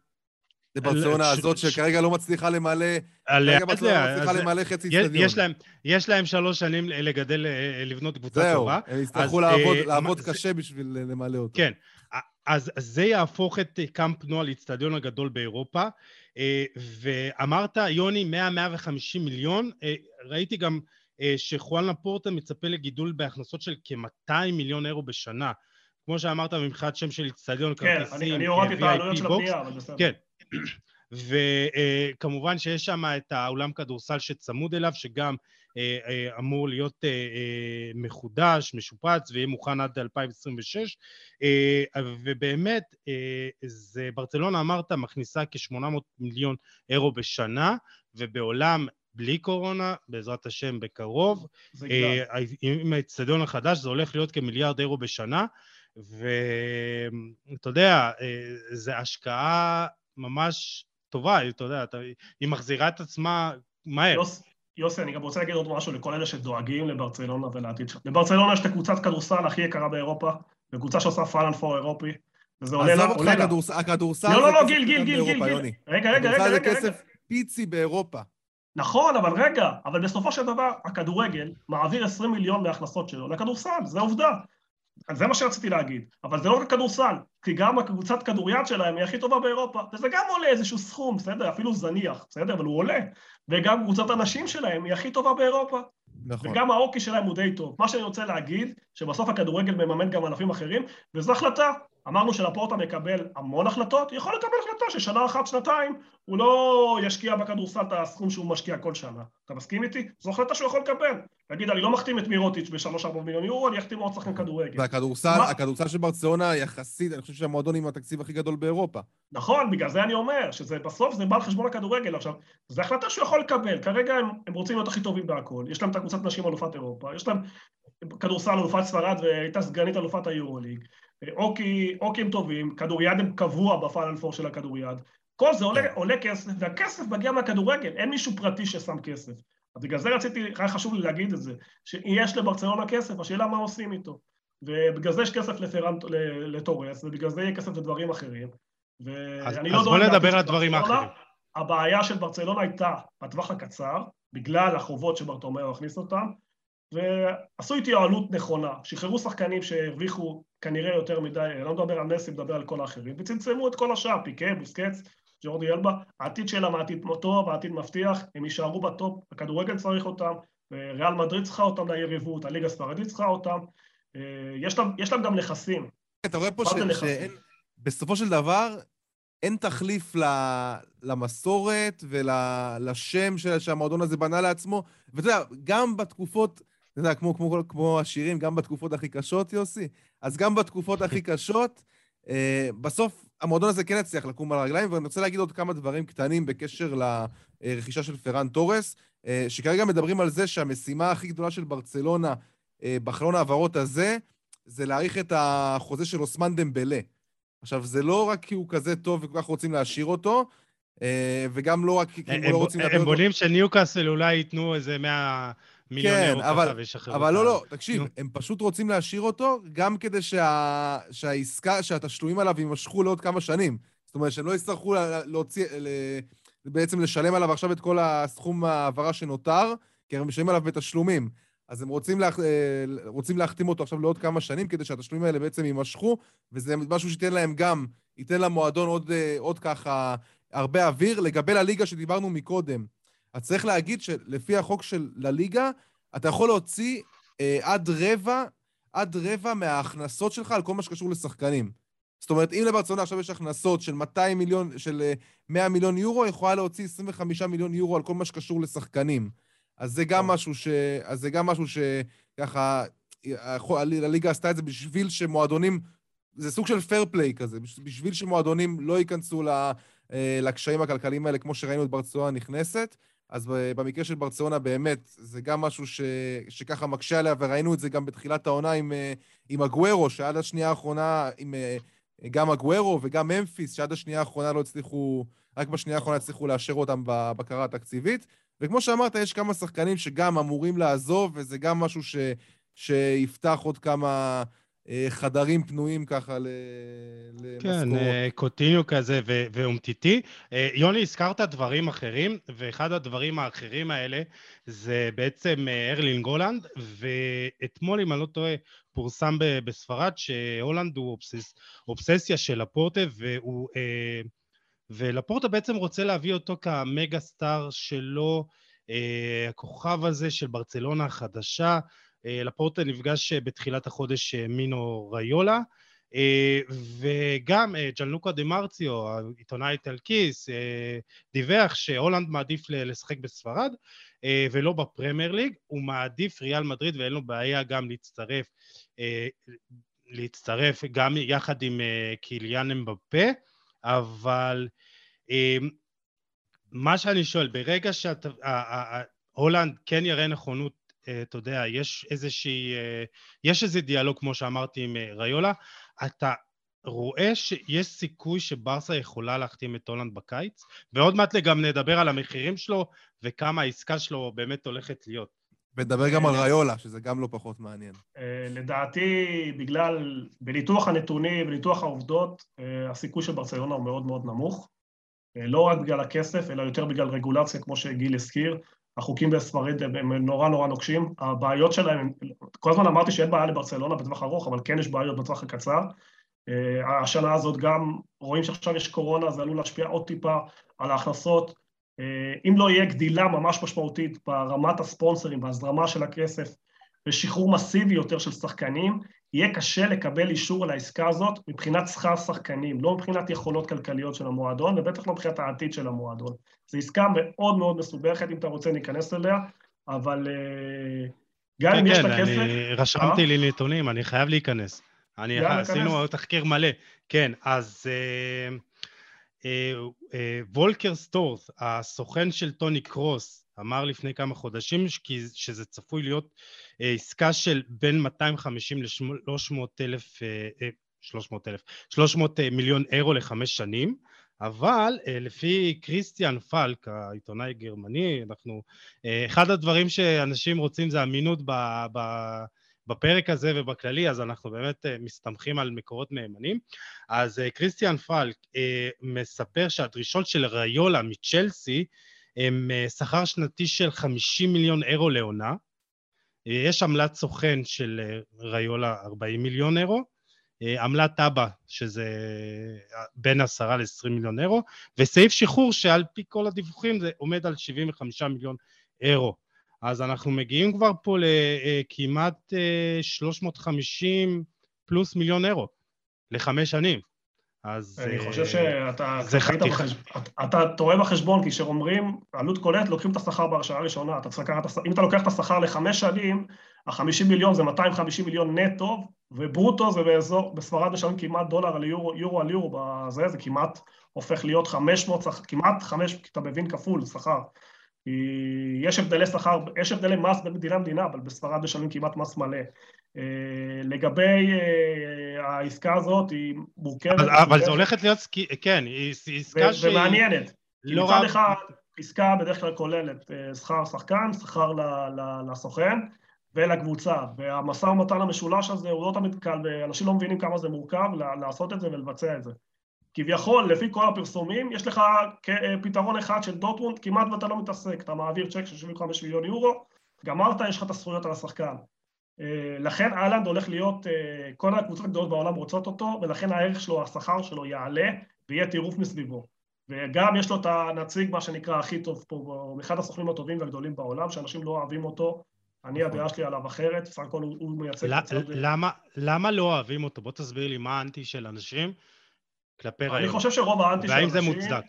לברצלונה הזאת, שכרגע לא מצליחה למלא... כרגע ברצלונה לא מצליחה למלא חצי אצטדיון. יש להם שלוש שנים לגדל, אה, לבנות קבוצה טובה. זהו, הם יצטרכו לעבוד קשה בשביל למלא אותו. כן, אז זה יהפוך את קאמפ נו לאיצטדיון הגדול באירופה. אה, ואמרת, יוני, 100-150 מיליון. אה, ראיתי גם שחואן לפורטה מצפה לגידול בהכנסות של כ-200 מיליון אירו בשנה. כמו שאמרת, מבחינת שם של איצטדיון, כן, כרטיסים, אני הורדתי את העלויות של הבנייה, אבל בסדר. כן, וכמובן שיש שם את האולם כדורסל שצמוד אליו, שגם אה, אה, אמור להיות אה, מחודש, משופץ, ויהיה מוכן עד 2026. ובאמת, זה, ברצלונה, אמרת, מכניסה כ-800 מיליון אירו בשנה, ובעולם בלי קורונה, בעזרת השם בקרוב. עם האצטדיון החדש זה הולך להיות כמיליארד אירו בשנה, ואתה יודע, זו השקעה ממש טובה, אתה יודע, אתה, היא מחזירה את עצמה מהר. יוס, יוסי, אני גם רוצה להגיד עוד משהו לכל אלה שדואגים לברצלונה ולעתיד שלך. לברצלונה יש את הקבוצת כדורסל הכי יקרה באירופה, וקבוצה שעושה פיינל פור אירופי, וזה עולה לה... עזוב אותך, הכדורסל לא, לא, לא, גיל, גיל, גיל, גיל, גיל. רגע, רגע, רגע, רגע. כסף פיצי באירופה. נכון, אבל רגע, אבל בסופו של דבר, הכדורגל מעביר 20 מיליון מההכנסות שלו לכדורסל, זה עובדה. זה מה שרציתי להגיד, אבל זה לא רק כדורסל, כי גם הקבוצת כדוריד שלהם היא הכי טובה באירופה, וזה גם עולה איזשהו סכום, בסדר? אפילו זניח, בסדר? אבל הוא עולה. וגם קבוצת הנשים שלהם היא הכי טובה באירופה. נכון. וגם האוקי שלהם הוא די טוב. מה שאני רוצה להגיד, שבסוף הכדורגל מממן גם ענפים אחרים, וזו החלטה. אמרנו שלפורטה מקבל המון החלטות, יכול לקבל החלטה ששנה אחת, שנתיים, הוא לא ישקיע בכדורסל את הסכום שהוא משקיע כל שנה. אתה מסכים איתי? זו החלטה שהוא יכול לקבל. להגיד, אני לא מחתים את מירוטיץ' ב-3-4 מיליון יורו, אני אחתים עוד שחקן כדורגל. והכדורסל. הכדורסל של ברצלונה יחסית, אני חושב שהמועדון עם התקציב הכי גדול באירופה. נכון, בגלל זה אני אומר, שזה בסוף זה בא על חשבון הכדורגל. עכשיו, זו החלטה שהוא יכול לקבל. כרגע הם, הם רוצים להיות הכי טובים בהכל. יש להם את הקבוצת נשים אלופת אירופה, יש להם כדורסל אלופת ספרד והייתה סגנית אלופת היורוליג. אוקי, אוקי הם טובים, כדוריד הם קבוע בפאנל פור של הכדוריד. כל זה עולה, עולה כסף, והכסף מגיע מהכדורגל, אין מישהו פרטי ששם כסף. אז בגלל זה רציתי, היה חשוב לי להגיד את זה, שיש לברצלונה כסף, השאלה מה עושים איתו. ובגלל זה יש כסף לפרן, לטורס, ובגלל זה יהיה כסף לדברים אחרים. ואני לא אז בוא נדבר על הדברים האחרים. הבעיה של ברצלונה הייתה בטווח הקצר, בגלל החובות שברטומיאו הכניס אותם, ועשו התייעלות נכונה, שחררו שחקנים שהרוויחו כנראה יותר מדי, לא מדבר על מסי, מדבר על כל האחרים, וצמצמו את כל השאר, פיקה, בוסקץ, ג'ורדי אלבה, העתיד שלהם העתיד טוב, העתיד מבטיח, הם יישארו בטופ, הכדורגל צריך אותם, ריאל מדריד צריכה אותם ליריבות, הליגה הספרדית צריכה אותם, אה, יש להם, יש להם גם נכסים. אתה רואה פה שבסופו של דבר אין תחליף למסורת ולשם שהמועדון הזה בנה לעצמו, ואתה יודע, גם בתקופות... אתה יודע, כמו, כמו, כמו השירים, גם בתקופות הכי קשות, יוסי? אז גם בתקופות הכי קשות, אה, בסוף המועדון הזה כן יצליח לקום על הרגליים, ואני רוצה להגיד עוד כמה דברים קטנים בקשר לרכישה של פרן תורס, אה, שכרגע מדברים על זה שהמשימה הכי גדולה של ברצלונה אה, בחלון ההעברות הזה, זה להאריך את החוזה של אוסמן דמבלה. עכשיו, זה לא רק כי הוא כזה טוב וכל כך רוצים להשאיר אותו, אה, וגם לא רק כי הם לא רוצים אותו. הם בונים שניוקאסל אולי ייתנו איזה 100 מיליון כן, וישחררו אותה. אבל לא, לא, תקשיב, הם פשוט רוצים להשאיר אותו, גם כדי שה, שהעסקה, שהתשלומים עליו יימשכו לעוד כמה שנים. זאת אומרת, שהם לא יצטרכו להוציא, בעצם לשלם עליו עכשיו את כל הסכום ההעברה שנותר, כי הם משלמים עליו בתשלומים. אז הם רוצים, לה, אה, רוצים להחתים אותו עכשיו לעוד כמה שנים, כדי שהתשלומים האלה בעצם יימשכו, וזה משהו שייתן להם גם, ייתן למועדון עוד, אה, עוד ככה הרבה אוויר. לגבי לליגה שדיברנו מקודם, אז צריך להגיד שלפי החוק של לליגה, אתה יכול להוציא אה, עד רבע, עד רבע מההכנסות שלך על כל מה שקשור לשחקנים. זאת אומרת, אם לברצלונה עכשיו יש הכנסות של 200 מיליון, של 100 אה, מיליון יורו, היא יכולה להוציא 25 מיליון יורו על כל מה שקשור לשחקנים. אז זה גם משהו ש... אז זה גם משהו שככה, הליגה עשתה את זה בשביל שמועדונים, זה סוג של פייר פליי כזה, בשביל שמועדונים לא ייכנסו אה, לקשיים הכלכליים האלה, כמו שראינו את ברצלונה נכנסת. אז במקרה של ברצלונה באמת, זה גם משהו ש... שככה מקשה עליה, וראינו את זה גם בתחילת העונה עם, אה, עם הגוורו, שעד השנייה האחרונה, עם אה, גם הגוורו וגם ממפיס, שעד השנייה האחרונה לא הצליחו, רק בשנייה האחרונה הצליחו לאשר אותם בבקרה התקציבית. וכמו שאמרת, יש כמה שחקנים שגם אמורים לעזוב, וזה גם משהו ש, שיפתח עוד כמה אה, חדרים פנויים ככה למשכורות. כן, אה, קוטיניו כזה ואומטיטי. אה, יוני, הזכרת דברים אחרים, ואחד הדברים האחרים האלה זה בעצם ארלינג הולאנד, ואתמול, אם אני לא טועה, פורסם בספרד שהולאנד הוא אובסס, אובססיה של לפורטה, והוא... ולפורטה בעצם רוצה להביא אותו כמגה סטאר שלו, אה, הכוכב הזה של ברצלונה החדשה. אה, לפורטה נפגש בתחילת החודש אה, מינו ריולה, וגם ג'אנלוקה די מרציו, העיתונאי האיטלקי, דיווח שהולנד מעדיף לשחק בספרד ולא בפרמייר ליג, הוא מעדיף ריאל מדריד ואין לו בעיה גם להצטרף, להצטרף גם יחד עם קיליאן אמבפה. אבל מה שאני שואל, ברגע שהולנד כן יראה נכונות, אה, אתה יודע, יש איזושהי, אה, יש איזה דיאלוג, כמו שאמרתי, עם אה, ריולה, אתה רואה שיש סיכוי שברסה יכולה להחתים את הולנד בקיץ? ועוד מעט גם נדבר על המחירים שלו וכמה העסקה שלו באמת הולכת להיות. ונדבר גם על ריולה, שזה גם לא פחות מעניין. אה, לדעתי, בגלל, בניתוח הנתונים, בניתוח העובדות, אה, הסיכוי של ברצלונה הוא מאוד מאוד נמוך. אה, לא רק בגלל הכסף, אלא יותר בגלל רגולציה, כמו שגיל הזכיר. החוקים בספרד הם נורא נורא נוקשים. הבעיות שלהם, כל הזמן אמרתי שאין בעיה לברצלונה בטווח ארוך, אבל כן יש בעיות בטווח הקצר. השנה הזאת גם רואים שעכשיו יש קורונה, זה עלול להשפיע עוד טיפה על ההכנסות. אם לא יהיה גדילה ממש משמעותית ברמת הספונסרים, בהזרמה של הכסף ושחרור מסיבי יותר של שחקנים, יהיה קשה לקבל אישור על העסקה הזאת מבחינת שכר שחקנים, לא מבחינת יכולות כלכליות של המועדון, ובטח לא מבחינת העתיד של המועדון. זו עסקה מאוד מאוד מסובכת, אם אתה רוצה ניכנס אליה, אבל אה, גם כן, אם יש כן, את הכסף... אני רשמתי לי נתונים, אני חייב להיכנס. אני, עשינו. תחקיר מלא. כן, אז אה, אה, אה, פולקר שטרוט, הסוכן של טוני קרוס, אמר לפני כמה חודשים שזה צפוי להיות אה, עסקה של בין 250 ל-300 אלף, אה, אה, 300 אלף, 300 אה, מיליון אירו לחמש שנים, אבל אה, לפי כריסטיאן פלק, העיתונאי הגרמני, אנחנו... אה, אחד הדברים שאנשים רוצים זה אמינות ב, ב, בפרק הזה ובכללי, אז אנחנו באמת אה, מסתמכים על מקורות מהימנים. אז אה, כריסטיאן פלק אה, מספר שהדרישות של ריולה מצ'לסי הם אה, שכר שנתי של 50 מיליון אירו לעונה. אה, יש עמלת סוכן של אה, ריולה 40 מיליון אירו, עמלת אבא, שזה בין 10 ל-20 מיליון אירו, וסעיף שחרור שעל פי כל הדיווחים זה עומד על 75 מיליון אירו. אז אנחנו מגיעים כבר פה לכמעט אה, 350 פלוס מיליון אירו לחמש שנים. אז... אני אה, חושב שאתה זה חתיכה. אתה טועה בחשבון, כי כשאומרים עלות כוללת, לוקחים את השכר בהרשאה הראשונה. אתה צריך לקחת, אם אתה לוקח את השכר לחמש שנים, ה-50 מיליון זה 250 מיליון נטו, וברוטו זה באזור, בספרד משלמים כמעט דולר על יורו, יורו על יורו, בזה, זה כמעט הופך להיות 500, שכ- כמעט 5, כי אתה מבין כפול שכר. יש הבדלי שכר, יש הבדלי מס בין מדינה למדינה, אבל בספרד משלמים כמעט מס מלא. אה, לגבי אה, העסקה הזאת, היא מורכבת. אבל, אבל זה. הולכת להיות, כן, היא עסקה שהיא... ומעניינת. לא מצד רק... אחד, עסקה בדרך כלל כוללת אה, שכר שחקן, שכר לסוכן ולקבוצה. והמשא ומתן המשולש הזה הוא לא תמיד קל, ואנשים לא מבינים כמה זה מורכב לעשות את זה ולבצע את זה. כביכול, לפי כל הפרסומים, יש לך אה, פתרון אחד של דוטמונד, כמעט ואתה לא מתעסק. אתה מעביר צ'ק של 75 מיליון יורו, גמרת, יש לך את הזכויות על השחקן. אה, לכן אהלנד הולך להיות, אה, כל הקבוצות הגדולות בעולם רוצות אותו, ולכן הערך שלו, השכר שלו יעלה, ויהיה טירוף מסביבו. וגם יש לו את הנציג, מה שנקרא, הכי טוב פה, הוא אחד הסוכנים הטובים והגדולים בעולם, שאנשים לא אוהבים אותו. אני, נכון. הדעה שלי עליו אחרת, בסך הכל הוא, הוא מייצג הצד... ל- למה, למה לא אוהבים אותו? בוא תסביר לי מה האנטי של אנשים כלפי אני רעיון. חושב שרוב האנטי של והאם אנשים... זה מוצדק?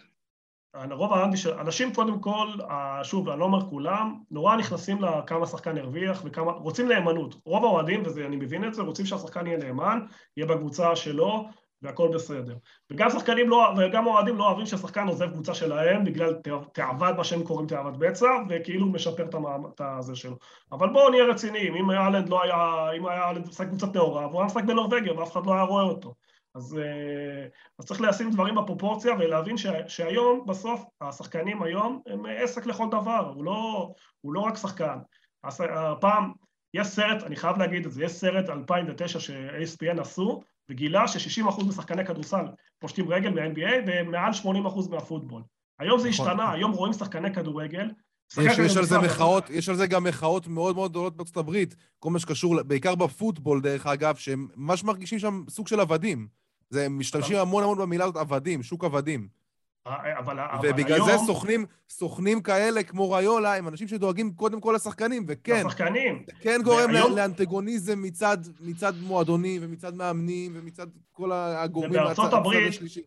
רוב האנטי של... אנשים קודם כל, אה, שוב, אני לא אומר כולם, נורא נכנסים לכמה שחקן הרוויח וכמה... רוצים נאמנות. רוב האוהדים, ואני מבין את זה, רוצים שהשחקן יהיה נאמן, יהיה בקבוצה שלו, והכל בסדר. וגם שחקנים לא, וגם אוהדים לא אוהבים שהשחקן עוזב קבוצה שלהם בגלל תא- תאוות, מה שהם קוראים תאוות בצע, וכאילו משפר את המעמד הזה שלו. אבל בואו נהיה רציניים, אם אהלנד לא היה, אם היה אהלנד משחק קבוצת נאורה, והוא היה משחק בנורבגיה ואף אחד לא היה רואה אותו. אז, אה, אז צריך לשים דברים בפרופורציה ולהבין ש, שהיום, בסוף, השחקנים היום הם עסק לכל דבר, הוא לא, הוא לא רק שחקן. הפעם, יש סרט, אני חייב להגיד את זה, יש סרט 2009 ש-ASPN עשו, וגילה ש-60% משחקני כדורסל פושטים רגל מ-NBA ומעל 80% מהפוטבול. היום זה נכון. השתנה, היום רואים שחקני כדורגל. יש, יש על זה מחאות, יש על זה גם מחאות מאוד מאוד גדולות בארצות הברית, כל מה שקשור, בעיקר בפוטבול, דרך אגב, שהם ממש מרגישים שם סוג של עבדים. זה, משתמשים המון המון במילה הזאת עבדים, שוק עבדים. אבל, אבל ובגלל היום, זה סוכנים, סוכנים כאלה כמו ריולה, הם אנשים שדואגים קודם כל לשחקנים, וכן, השחקנים, זה כן גורם והיום- לאנטגוניזם מצד, מצד מועדונים ומצד מאמנים ומצד כל הגורמים ובארצות מהצד- הברית- השלישי.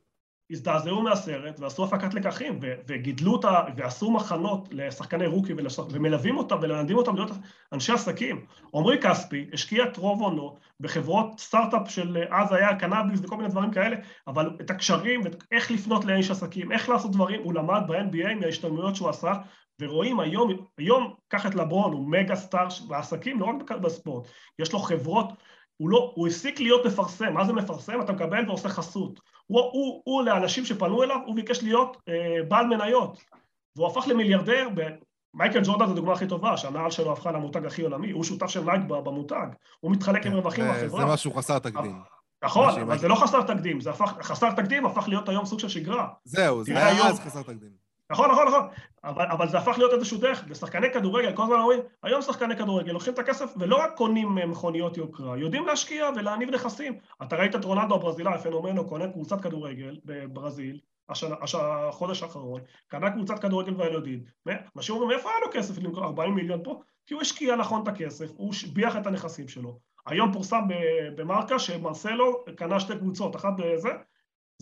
הזדעזעו מהסרט ועשו הפקת לקחים וגידלו אותה ועשו מחנות לשחקני רוקי. ומלווים אותם ומלמדים אותם להיות אנשי עסקים. עמרי כספי השקיע את רוב הונו בחברות סטארט-אפ של אז היה קנאביס וכל מיני דברים כאלה, אבל את הקשרים ואיך לפנות לאיש עסקים, איך לעשות דברים, הוא למד ב-NBA מההשתלמויות שהוא עשה, ורואים היום, היום, קח את לברון, הוא מגה סטאר בעסקים, לא רק בספורט, יש לו חברות, הוא, לא, הוא הפסיק להיות מפרסם, מה זה מפרסם? אתה מקבל ועושה חסות. הוא, הוא, הוא לאנשים שפנו אליו, הוא ביקש להיות אה, בעל מניות. והוא הפך למיליארדר, ב... מייקל ג'ורדן זו הדוגמה הכי טובה, שהנעל שלו הפכה למותג הכי עולמי, הוא שותף של נייקי במותג, הוא מתחלק עם רווחים זה- בחברה. זה משהו חסר תקדים. נכון, אבל זה לא חסר תקדים, זה הפך, חסר תקדים הפך להיות היום סוג של שגרה. זהו, זה היה אז חסר תקדים. נכון, נכון, נכון, אבל, אבל זה הפך להיות איזשהו דרך, ושחקני כדורגל, כל הזמן אומרים, היום שחקני כדורגל לוקחים את הכסף ולא רק קונים אה, מכוניות יוקרה, יודעים להשקיע ולהניב נכסים. אתה ראית את רונלדו הברזילאי, פנומנו, קונה קבוצת כדורגל בברזיל, השנה, החודש האחרון, קנה קבוצת כדורגל והילודין, אנשים אומרים, מאיפה היה לו כסף למכור 40 מיליון פה? כי הוא השקיע נכון את הכסף, הוא השביח את הנכסים שלו. היום פורסם במרקה שמרסלו קנה שתי קבוצות, אחת בזה,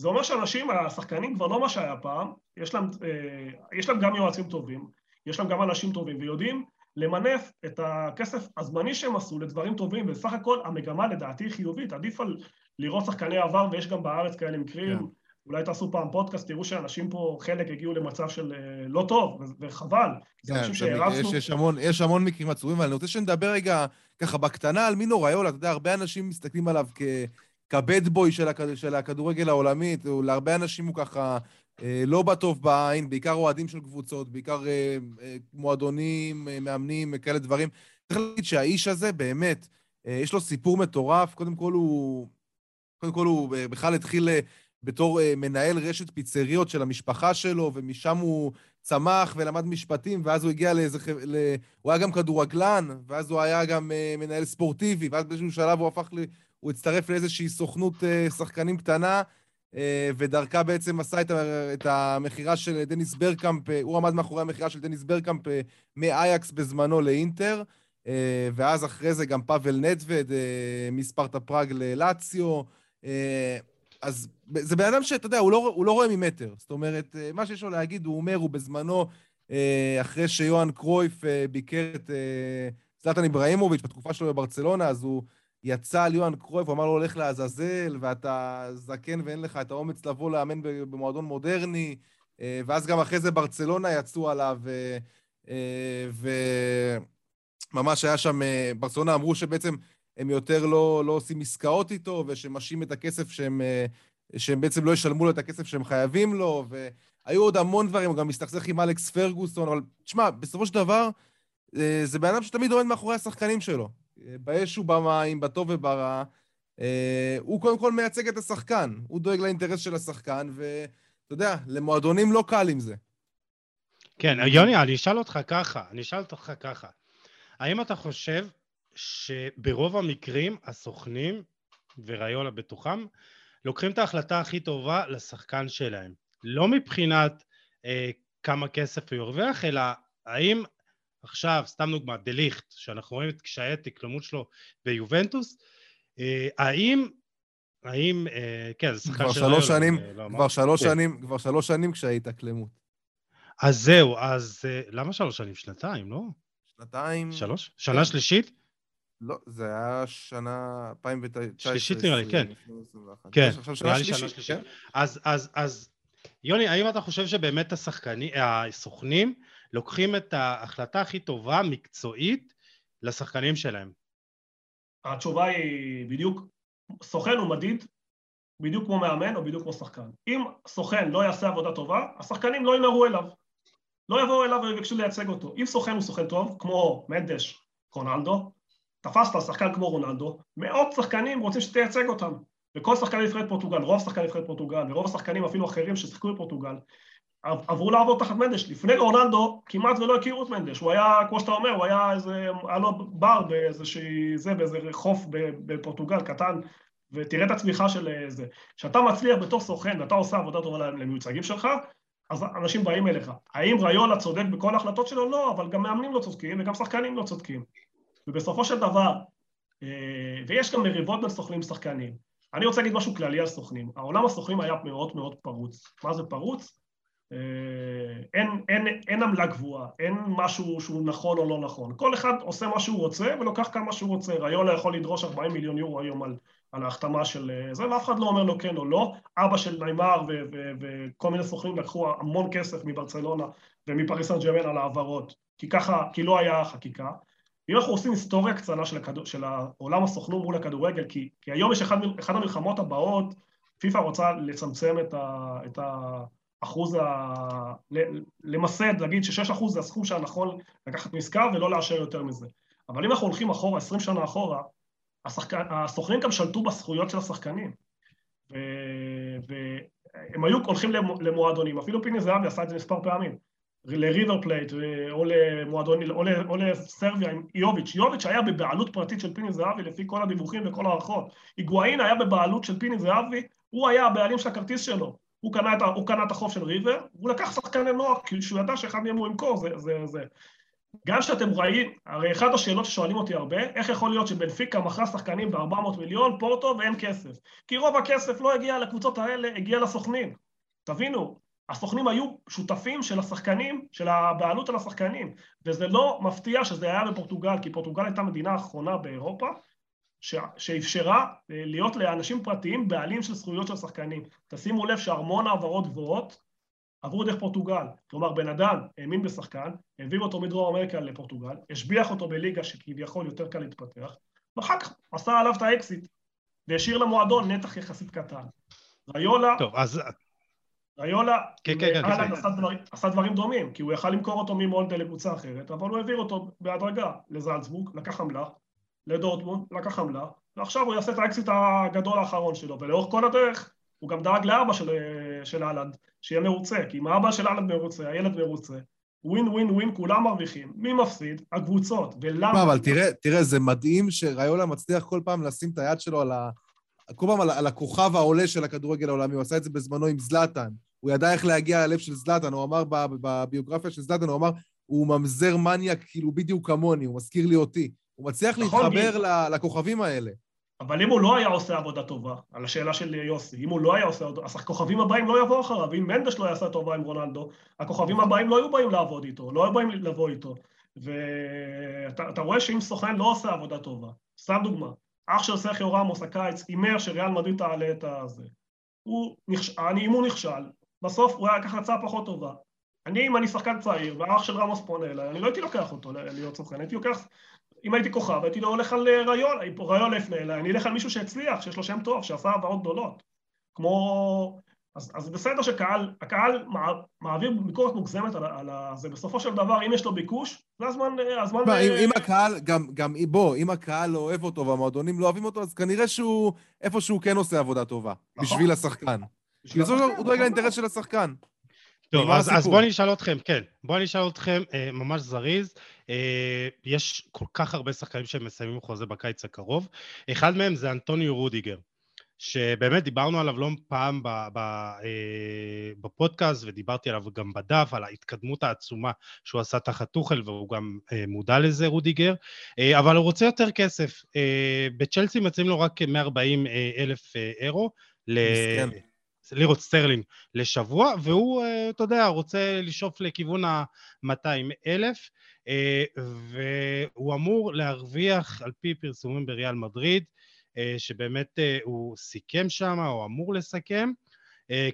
זה אומר שאנשים, השחקנים כבר לא מה שהיה פעם, יש להם, אה, יש להם גם יועצים טובים, יש להם גם אנשים טובים, ויודעים למנף את הכסף הזמני שהם עשו לדברים טובים, ובסך הכל המגמה לדעתי היא חיובית, עדיף על לראות שחקני עבר, ויש גם בארץ כאלה מקרים, yeah. כן. אולי תעשו פעם פודקאסט, תראו שאנשים פה, חלק הגיעו למצב של אה, לא טוב, וחבל. זה כן, אנשים שהרצנו... יש, יש, המון, יש המון מקרים עצובים, אבל אני רוצה שנדבר רגע ככה בקטנה על מינו ריולה, אתה יודע, הרבה אנשים מסתכלים עליו כ... כבד בוי של, הכד... של הכדורגל העולמית, להרבה אנשים הוא ככה אה, לא בטוב בעין, בעיקר אוהדים של קבוצות, בעיקר אה, אה, מועדונים, אה, מאמנים, כאלה דברים. צריך להגיד שהאיש הזה באמת, אה, יש לו סיפור מטורף. קודם כל הוא, קודם כל הוא אה, בכלל התחיל אה, בתור אה, מנהל רשת פיצריות של המשפחה שלו, ומשם הוא צמח ולמד משפטים, ואז הוא הגיע לאיזה... ל... הוא היה גם כדורגלן, ואז הוא היה גם אה, מנהל ספורטיבי, ואז באיזשהו שלב הוא הפך ל... הוא הצטרף לאיזושהי סוכנות אה, שחקנים קטנה, אה, ודרכה בעצם עשה את המכירה של דניס ברקאמפ, הוא עמד מאחורי המכירה של דניס ברקאמפ מאייקס בזמנו לאינטר, ואז אחרי זה גם פאבל נדווד מספרטה פראג ללאציו. אז זה בן אדם שאתה יודע, הוא לא, הוא לא רואה ממטר. זאת אומרת, מה שיש לו להגיד, הוא אומר, הוא בזמנו, אחרי שיוהאן קרויף ביקר את זלטן איבראימוביץ' בתקופה שלו בברצלונה, אז הוא יצא על יוהאן קרויף, הוא אמר לו, הולך לעזאזל, ואתה זקן ואין לך את האומץ לבוא לאמן במועדון מודרני, ואז גם אחרי זה ברצלונה יצאו עליו, וממש היה שם, ברצלונה אמרו שבעצם הם יותר לא, לא עושים עסקאות איתו, ושמשאים את הכסף שהם, אה, שהם בעצם לא ישלמו לו את הכסף שהם חייבים לו, והיו עוד המון דברים, הוא גם מסתכסך עם אלכס פרגוסון, אבל תשמע, בסופו של דבר, אה, זה בן אדם שתמיד עומד מאחורי השחקנים שלו. אה, באש ובמים, בטוב וברע. הוא קודם כל מייצג את השחקן, הוא דואג לאינטרס של השחקן, ואתה יודע, למועדונים לא קל עם זה. כן, יוני, אני אשאל אותך ככה, אני אשאל אותך ככה. האם אתה חושב שברוב המקרים הסוכנים, וריולה בתוכם, לוקחים את ההחלטה הכי טובה לשחקן שלהם. לא מבחינת אה, כמה כסף הוא ירוויח, אלא האם עכשיו, סתם דוגמא, דליכט, שאנחנו רואים את קשיי התקלמות שלו ביובנטוס, אה, האם, האם, אה, כן, זה שחקן של ריולה. שנים, אה, לא כבר שלוש כן. שנים, כבר שלוש שנים קשיי התאקלמות. אז זהו, אז אה, למה שלוש שנים? שנתיים, לא? שנתיים. שלוש? שנה כן. שלישית? לא, זה היה שנה 2019. שלישית נראה לי, כן. כן, נראה לי שנה שלישית. כן? אז, אז, אז, יוני, האם אתה חושב שבאמת השחקנים, הסוכנים לוקחים את ההחלטה הכי טובה, מקצועית, לשחקנים שלהם? התשובה היא בדיוק, סוכן הוא מדיד בדיוק כמו מאמן או בדיוק כמו שחקן. אם סוכן לא יעשה עבודה טובה, השחקנים לא ינהרו אליו. לא יבואו אליו ויבקשו לייצג אותו. אם סוכן הוא סוכן טוב, כמו מנדש, רונלדו, תפסת שחקן כמו רונלדו, מאות שחקנים רוצים שתייצג אותם. וכל שחקני נבחרת פורטוגל, רוב שחקני נבחרת פורטוגל, ורוב השחקנים אפילו אחרים ששיחקו בפורטוגל, עברו לעבוד תחת מנדש. לפני רונלדו כמעט ולא הכירו את מנדש. הוא היה, כמו שאתה אומר, הוא היה איזה, היה לו בר באיזושהי, זה, באיזה חוף בפורטוגל קטן, ותראה את הצמיחה של אה, זה. כשאתה מצליח בתור סוכן ואתה עושה עבודה טובה למיוצגים שלך, אז אנשים באים אליך. האם ריולה צודק בכל ההחלטות שלו? לא, אבל גם מאמנים לא צודקים וגם שחקנים לא צודקים. ובסופו של דבר, אה, ויש גם מריבות בין סוכנים ושחקנים. אני רוצה להגיד משהו כללי על סוכנים. העולם הסוכנים היה מאוד מאוד פרוץ. מה זה פרוץ? אה, אין, אין, אין עמלה גבוהה, אין משהו שהוא נכון או לא נכון. כל אחד עושה מה שהוא רוצה ולוקח כמה שהוא רוצה. ריולה יכול לדרוש 40 מיליון יורו היום על, על ההחתמה של אה, זה, ואף אחד לא אומר לו כן או לא. אבא של ניימר וכל מיני סוכנים לקחו המון כסף מברצלונה ומפריס סן על העברות, כי ככה, כי לא היה חקיקה. אם אנחנו עושים היסטוריה קצנה של, הכדור, של העולם הסוכנות מול הכדורגל, כי, כי היום יש אחד המלחמות הבאות, פיפ"א רוצה לצמצם את, ה, את האחוז, ה, למסד, להגיד ש-6% זה הסכום שהנכון לקחת מזכר ולא לאשר יותר מזה. אבל אם אנחנו הולכים אחורה, 20 שנה אחורה, השחק... הסוכנים גם שלטו בזכויות של השחקנים. ו... והם היו הולכים למועדונים, אפילו פיני זהבי עשה את זה מספר פעמים. לריבר פלייט או למועדון, או, או לסרביה עם יוביץ'. יוביץ' היה בבעלות פרטית של פיני זהבי לפי כל הדיווחים וכל ההערכות. היגואין היה בבעלות של פיני זהבי, הוא היה הבעלים של הכרטיס שלו. הוא קנה, את, הוא קנה את החוב של ריבר, הוא לקח שחקני נוער, כי הוא ידע שאחד מהם הוא ימכור, זה, זה, זה. גם שאתם רואים, הרי אחת השאלות ששואלים אותי הרבה, איך יכול להיות שבנפיקה מכרה שחקנים ב-400 מיליון, פורטו, ואין כסף? כי רוב הכסף לא הגיע לקבוצות האלה, הגיע לסוכנים. תבינו, הסוכנים היו שותפים של השחקנים, של הבעלות על השחקנים, וזה לא מפתיע שזה היה בפורטוגל, כי פורטוגל הייתה מדינה האחרונה באירופה שאפשרה אה, להיות לאנשים פרטיים בעלים של זכויות של שחקנים. תשימו לב שהמון העברות גבוהות עברו דרך פורטוגל. כלומר, בן אדם האמין בשחקן, העביר אותו מדרום אמריקה לפורטוגל, השביח אותו בליגה שכביכול יותר קל להתפתח, ואחר כך עשה עליו את האקזיט, והשאיר למועדון נתח יחסית קטן. ריולה... טוב, אז... ריולה, כן, כן, כן, הולאנד עשה, דבר, עשה דברים דומים, כי הוא יכל למכור אותו ממולדה לקבוצה אחרת, אבל הוא העביר אותו בהדרגה לזלצבורג, לקח עמלה, לדורטמונד, לקח עמלה, ועכשיו הוא יעשה את האקזיט הגדול האחרון שלו, ולאורך כל הדרך הוא גם דאג לאבא של, של אהלנד, שיהיה מרוצה, כי אם האבא של אהלנד מרוצה, הילד מרוצה, ווין ווין ווין, כולם מרוויחים. מי מפסיד? הקבוצות. ולמה? אבל תראה, תראה, זה מדהים שריולה מצליח כל פעם לשים את היד שלו על ה... כל פעם על, על הכוכב העולה של הכדורגל העולמי, הוא עשה את זה בזמנו עם זלאטן. הוא ידע איך להגיע ללב של זלאטן, הוא אמר בביוגרפיה של זלאטן, הוא אמר, הוא ממזר מניאק כאילו בדיוק כמוני, הוא מזכיר לי אותי. הוא מצליח נכון, להתחבר ל, לכוכבים האלה. אבל אם הוא לא היה עושה עבודה טובה, על השאלה של יוסי, אם הוא לא היה עושה, אז הכוכבים הבאים לא יבואו אחריו, אם מנדש לא יעשה טובה עם רונלדו, הכוכבים הבאים לא היו באים לעבוד איתו, לא היו באים לבוא איתו. ואתה רואה שאם סוכן לא עושה עבודה טובה, סתם דוגמה, אח של סרחיו רמוס הקיץ הימר שריאל מדריד תעלה את הזה. הוא נכשל, אם הוא נכשל, בסוף הוא היה לקח הצעה פחות טובה. אני, אם אני שחקן צעיר, והאח של רמוס פונה אליי, אני לא הייתי לוקח אותו להיות סוכן, הייתי לוקח אם הייתי כוכב, הייתי לא הולך על אה, רעיון, רעיון לפני אליי, אני אלך על מישהו שהצליח, שיש לו שם טוב, שעשה העברות גדולות. כמו... אז, אז בסדר שקהל, הקהל מעביר ביקורת מוגזמת על, על זה, בסופו של דבר, אם יש לו ביקוש, זה הזמן... אה, הזמן מה, אם, אם הקהל, גם, גם בוא, אם הקהל לא אוהב אותו והמועדונים לא אוהבים אותו, אז כנראה שהוא איפשהו כן עושה עבודה טובה, נכון. בשביל השחקן. בשביל השחקן, הוא דואג לאינטרס של השחקן. טוב, אז, אז בואו נשאל אתכם, כן, בואו נשאל אתכם אה, ממש זריז. אה, יש כל כך הרבה שחקנים שמסיימים חוזה בקיץ הקרוב. אחד מהם זה אנטוניו רודיגר, שבאמת דיברנו עליו לא פעם ב, ב, אה, בפודקאסט, ודיברתי עליו גם בדף, על ההתקדמות העצומה שהוא עשה תחת טוחל, והוא גם אה, מודע לזה, רודיגר, אה, אבל הוא רוצה יותר כסף. אה, בצ'לסי מציעים לו רק 140 אה, אלף אה, אירו. מסכן. לירות סטרלינג לשבוע, והוא, אה, אתה יודע, רוצה לשאוף לכיוון ה-200 אלף, אה, והוא אמור להרוויח, על פי פרסומים בריאל מדריד, אה, שבאמת הוא סיכם שם, או אמור לסכם,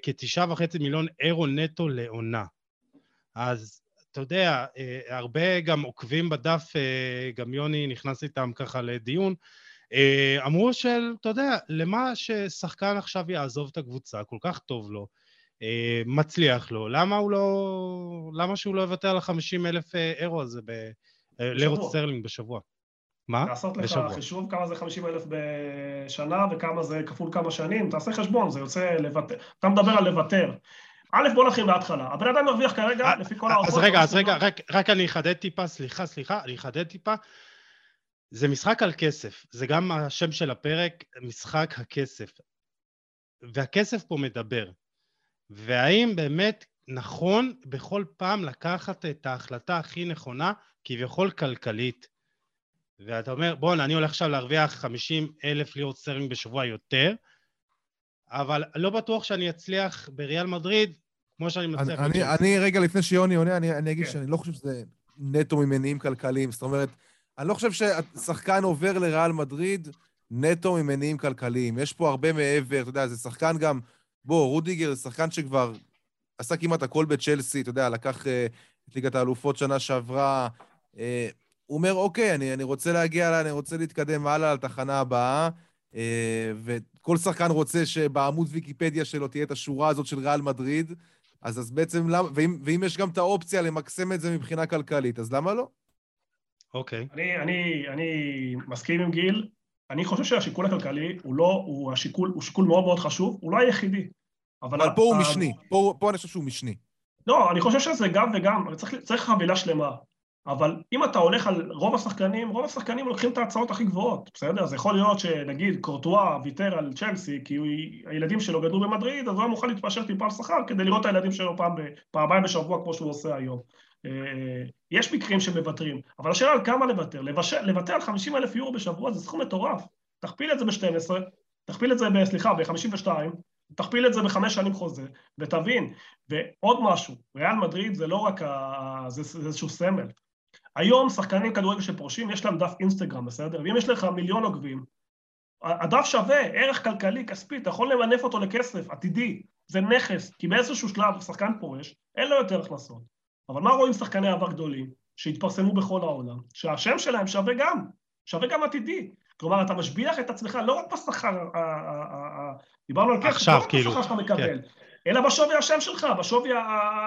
כתשעה וחצי מיליון אירו נטו לעונה. אז אתה יודע, הרבה גם עוקבים בדף, גם יוני נכנס איתם ככה לדיון, אמרו של, אתה יודע, למה ששחקן עכשיו יעזוב את הקבוצה, כל כך טוב לו, אה, מצליח לו, למה הוא לא... למה שהוא לא יוותר על ה-50 אלף אה, אירו הזה ב... לירות סטרלינג בשבוע? מה? לעשות לך בשבוע. חישוב כמה זה 50 אלף בשנה וכמה זה כפול כמה שנים, תעשה חשבון, זה יוצא לוותר. אתה מדבר על לוותר. א', בוא נתחיל מההתחלה. הבן אדם מרוויח כרגע, לפי כל הערכות... אז רגע, אז רגע, רק, רק אני אחדד טיפה, סליחה, סליחה, אני אחדד טיפה. זה משחק על כסף, זה גם השם של הפרק, משחק הכסף. והכסף פה מדבר. והאם באמת נכון בכל פעם לקחת את ההחלטה הכי נכונה, כביכול כלכלית. ואתה אומר, בואנה, אני הולך עכשיו להרוויח 50 אלף לירות סטרלינג בשבוע יותר, אבל לא בטוח שאני אצליח בריאל מדריד כמו שאני מצליח. אני, אני, אני רגע לפני שיוני עונה, אני, אני אגיד כן. שאני לא חושב שזה נטו ממניעים כלכליים. זאת אומרת, אני לא חושב ששחקן עובר לריאל מדריד נטו ממניעים כלכליים. יש פה הרבה מעבר, אתה יודע, זה שחקן גם... בוא, רודיגר זה שחקן שכבר עשה כמעט הכל בצ'לסי, אתה יודע, לקח uh, את ליגת האלופות שנה שעברה. Uh, הוא אומר, אוקיי, אני, אני רוצה להגיע, אני רוצה להתקדם הלאה לתחנה הבאה, uh, וכל שחקן רוצה שבעמוד ויקיפדיה שלו תהיה את השורה הזאת של ריאל מדריד, אז, אז בעצם למה... ואם, ואם יש גם את האופציה למקסם את זה מבחינה כלכלית, אז למה לא? אוקיי. אני, אני, אני מסכים עם גיל, אני חושב שהשיקול הכלכלי הוא לא, הוא השיקול, הוא שיקול מאוד מאוד חשוב, הוא לא היחידי. אבל, אבל פה הוא משני, פה, פה אני חושב שהוא משני. לא, אני חושב שזה גם וגם, צריך, צריך חבילה שלמה. אבל אם אתה הולך על רוב השחקנים, רוב השחקנים לוקחים את ההצעות הכי גבוהות, בסדר? אז יכול להיות שנגיד קורטואה ויתר על צ'לסי, כי הוא, הילדים שלו גדלו במדריד, אז הוא היה מוכן להתפשר טיפה על שכר כדי לראות את הילדים שלו פעם, פעמיים בשבוע כמו שהוא עושה היום. אה, יש מקרים שמוותרים, אבל השאלה על כמה לוותר. לוותר על 50 אלף יורו בשבוע זה סכום מטורף. תכפיל את זה ב-12, תכפיל את זה, ב, סליחה, ב-52, תכפיל את זה בחמש שנים חוזה, ותבין, ועוד משהו, ריאל מדריד זה לא רק, ה... זה, זה איזשהו סמל. היום שחקנים כדורגל שפורשים, יש להם דף אינסטגרם, בסדר? ואם יש לך מיליון עוקבים, הדף שווה, ערך כלכלי, כספי, אתה יכול למנף אותו לכסף, עתידי, זה נכס, כי באיזשהו שלב שחקן פורש, אין לו יותר הכנסות. אבל מה רואים שחקני עבר גדולים, שהתפרסמו בכל העולם? שהשם שלהם שווה גם, שווה גם עתידי. כלומר, אתה משביח את עצמך לא רק בשכר, דיברנו על כסף, לא רק כאילו, בשכר שאתה מקבל, כן. אלא בשווי השם שלך, בשווי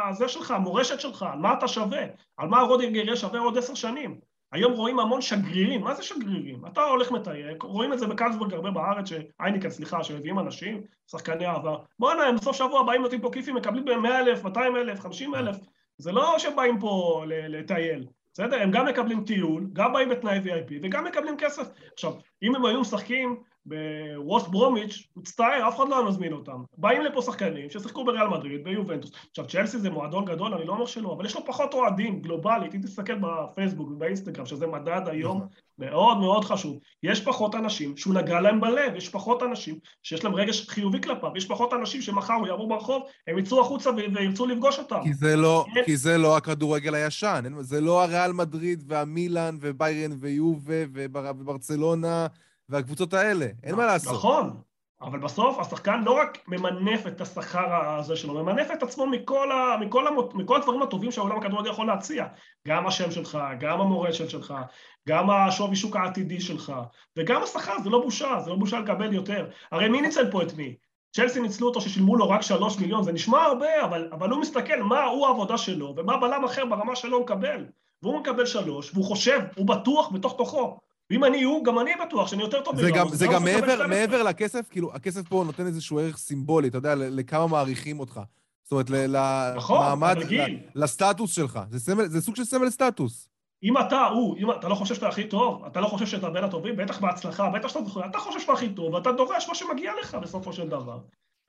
הזה שלך, המורשת שלך, על מה אתה שווה, על מה רודיגר יהיה שווה עוד עשר שנים. היום רואים המון שגרירים, מה זה שגרירים? אתה הולך מטייל, רואים את זה בקלסבורג הרבה בארץ, שאייניקן, סליחה, שמביאים אנשים, שחקני עבר. בואנה, הם בסוף שבוע באים נותנים פה כיפים, מקבלים ב-100 אלף, 200 אלף, 50 אלף. זה לא שבאים פה לטייל. בסדר? הם גם מקבלים טיול, גם באים בתנאי VIP וגם מקבלים כסף. עכשיו, אם הם היו משחקים בווסט ברומיץ', מצטער, אף אחד לא היה מזמין אותם. באים לפה שחקנים ששיחקו בריאל מדריד, ביובנטוס. עכשיו, צ'לסי זה מועדון גדול, אני לא אומר שלא, אבל יש לו פחות אוהדים, גלובלית, אם תסתכל בפייסבוק ובאינסטגרם, שזה מדד היום נכון. מאוד מאוד חשוב. יש פחות אנשים שהוא נגע להם בלב, יש פחות אנשים שיש להם רגש חיובי כלפיו, יש פחות אנשים שמחר הוא יעבור ברחוב, הם יצאו החוצה וירצו לפגוש אותם. כי זה לא, כן. כי זה לא הכדורגל הישן, זה לא הריאל מדריד והמילאן וביירן ויובה וברצלונה. והקבוצות האלה, אין מה לעשות. נכון, אבל בסוף השחקן לא רק ממנף את השכר הזה שלו, ממנף את עצמו מכל, ה, מכל, המות, מכל הדברים הטובים שהעולם הכדורגל יכול להציע. גם השם שלך, גם המורשת שלך, גם השווי שוק העתידי שלך, וגם השכר, זה לא בושה, זה לא בושה לקבל יותר. הרי מי ניצל פה את מי? צ'לסי ניצלו אותו ששילמו לו רק שלוש מיליון, זה נשמע הרבה, אבל, אבל הוא מסתכל מה הוא העבודה שלו, ומה בלם אחר ברמה שלו מקבל. והוא מקבל שלוש, והוא חושב, הוא בטוח בתוך תוכו. ואם אני הוא, גם אני בטוח שאני יותר טוב ממנו. זה גם מעבר, מעבר לכסף, כאילו, הכסף פה נותן איזשהו ערך סימבולי, אתה יודע, לכמה מעריכים אותך. זאת אומרת, נכון, למעמד, לסטטוס שלך. זה, סמל, זה סוג של סמל סטטוס. אם אתה הוא, אם אתה לא חושב שאתה הכי טוב, אתה לא חושב שאתה בין הטובים, בטח בהצלחה, בטח שאתה זוכר, אתה חושב שאתה הכי טוב, ואתה דורש מה שמגיע לך בסופו של דבר.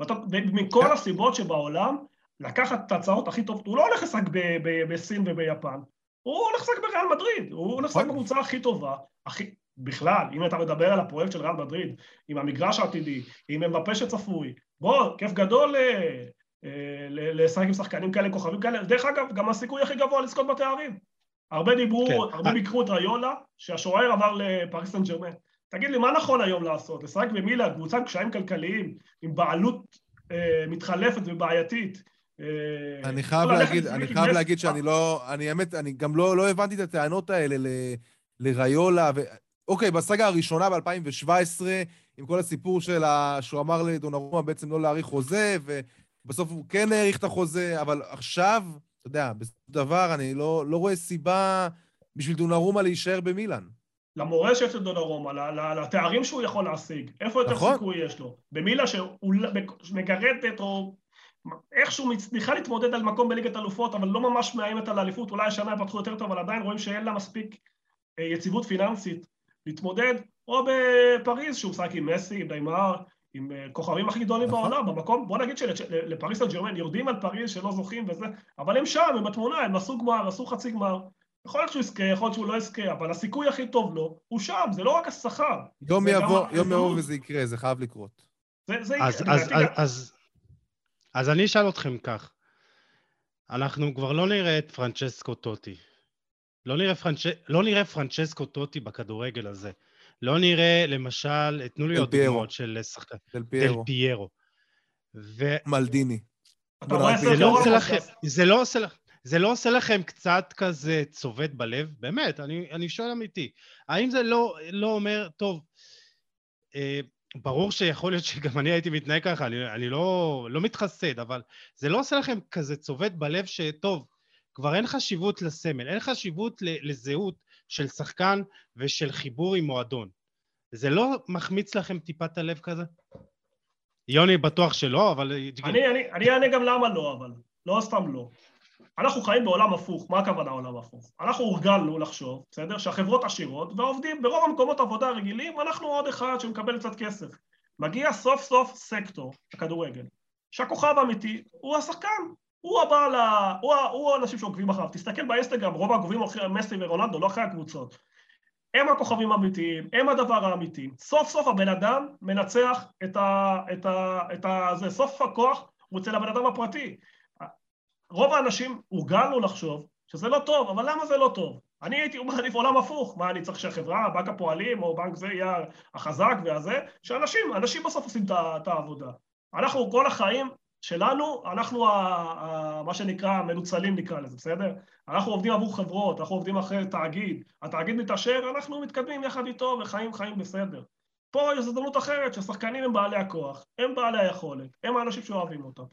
ואתה, מכל כן. הסיבות שבעולם, לקחת את ההצעות הכי טובות, הוא לא הולך לשחק בסין וביפן, הוא הולך לשחק בריאל מדריד, הוא הולך לשחק נכון. בקבוצה הכי טובה, הכי... בכלל, אם אתה מדבר על הפרויקט של ריאל מדריד, עם המגרש העתידי, עם מבפה שצפוי, בוא, כיף גדול אה, אה, לשחק עם שחקנים כאלה, כוכבים כאלה. דרך אגב, גם הסיכוי הכי גבוה לזכות בתארים. הרבה דיברו, כן. הרבה ביקרו את ריולה, שהשוער עבר לפריס סן ג'רמן. תגיד לי, מה נכון היום לעשות? לשחק במילה, קבוצה עם קשיים כלכליים, עם בעלות אה, מתחלפת ובעייתית, אה, אני חייב להגיד, אני חייב להגיד שאני לא, אני האמת, אני גם לא, לא הבנתי את הטענות האלה לריולה, ו... אוקיי, בסאגה הראשונה ב-2017, עם כל הסיפור של ה... שהוא אמר לדונרומה בעצם לא להאריך חוזה, ובסוף הוא כן האריך את החוזה, אבל עכשיו, אתה יודע, בסופו של דבר אני לא, לא רואה סיבה בשביל דונרומה להישאר במילאן. למורשת של דונרומה, לתארים שהוא יכול להשיג, איפה יותר נכון. סיכוי יש לו? במילה שהוא מגרדת או איכשהו מצליחה להתמודד על מקום בליגת אלופות, אבל לא ממש מאיימת על האליפות, אולי השנה הם פתחו יותר טוב, אבל עדיין רואים שאין לה מספיק אה, יציבות פיננסית להתמודד, או בפריז, שהוא משחק עם מסי, עם דיימר, עם אה, כוכבים הכי גדולים נכון. בעולם, במקום, בוא נגיד שלפריס סן ג'רמן יורדים על פריז שלא זוכים וזה, אבל הם שם, הם בתמונה, הם עשו גמר, עשו חצי גמר. יכול להיות שהוא יזכה, יכול להיות שהוא לא יזכה, אבל הסיכוי הכי טוב לו הוא שם, זה לא רק השכר. יום יבוא, יום יבוא וזה יקרה, זה חייב לקרות. זה, זה אז, יקרה. אז, אז, אז, אז אני אשאל אתכם כך, אנחנו כבר לא נראה את פרנצ'סקו טוטי. לא נראה, פרנצ'... לא נראה פרנצ'סקו טוטי בכדורגל הזה. לא נראה, למשל, תנו לי עוד דוגמאות של שחקן. דל פיירו. דל פיירו. ו... מלדיני. זה לא, עושה לכם, זה, לא עושה, זה לא עושה לכם קצת כזה צובט בלב? באמת, אני, אני שואל אמיתי. האם זה לא, לא אומר, טוב, אה, ברור שיכול להיות שגם אני הייתי מתנהג ככה, אני, אני לא, לא מתחסד, אבל זה לא עושה לכם כזה צובט בלב שטוב, כבר אין חשיבות לסמל, אין חשיבות לזהות של שחקן ושל חיבור עם מועדון. זה לא מחמיץ לכם טיפה את הלב כזה? יוני בטוח שלא, אבל... אני אענה גם למה לא, אבל. לא סתם לא. אנחנו חיים בעולם הפוך, מה הכוונה עולם הפוך? אנחנו הורגלנו לחשוב, בסדר? שהחברות עשירות והעובדים ברוב המקומות עבודה הרגילים, אנחנו עוד אחד שמקבל קצת כסף. מגיע סוף סוף סקטור, הכדורגל, שהכוכב האמיתי הוא השחקן, הוא הבעל ה... הוא, הוא האנשים שעוקבים אחריו. תסתכל באינסטגרם, רוב העוקבים אחרי מסי ורונלדו, לא אחרי הקבוצות. הם הכוכבים האמיתיים, הם הדבר האמיתי. סוף סוף הבן אדם מנצח את ה... את ה... את ה... זה סוף הכוח הוא אצל הבן אדם הפרטי. רוב האנשים הורגלנו לחשוב שזה לא טוב, אבל למה זה לא טוב? אני הייתי מעדיף עולם הפוך, מה אני צריך שהחברה, בנק הפועלים או בנק זה יהיה החזק והזה, שאנשים, אנשים בסוף עושים את העבודה. אנחנו כל החיים שלנו, אנחנו ה, ה, מה שנקרא מנוצלים נקרא לזה, בסדר? אנחנו עובדים עבור חברות, אנחנו עובדים אחרי תאגיד, התאגיד מתעשר, אנחנו מתקדמים יחד איתו וחיים חיים בסדר. פה יש הזדמנות אחרת, ששחקנים הם בעלי הכוח, הם בעלי היכולת, הם האנשים שאוהבים אותם.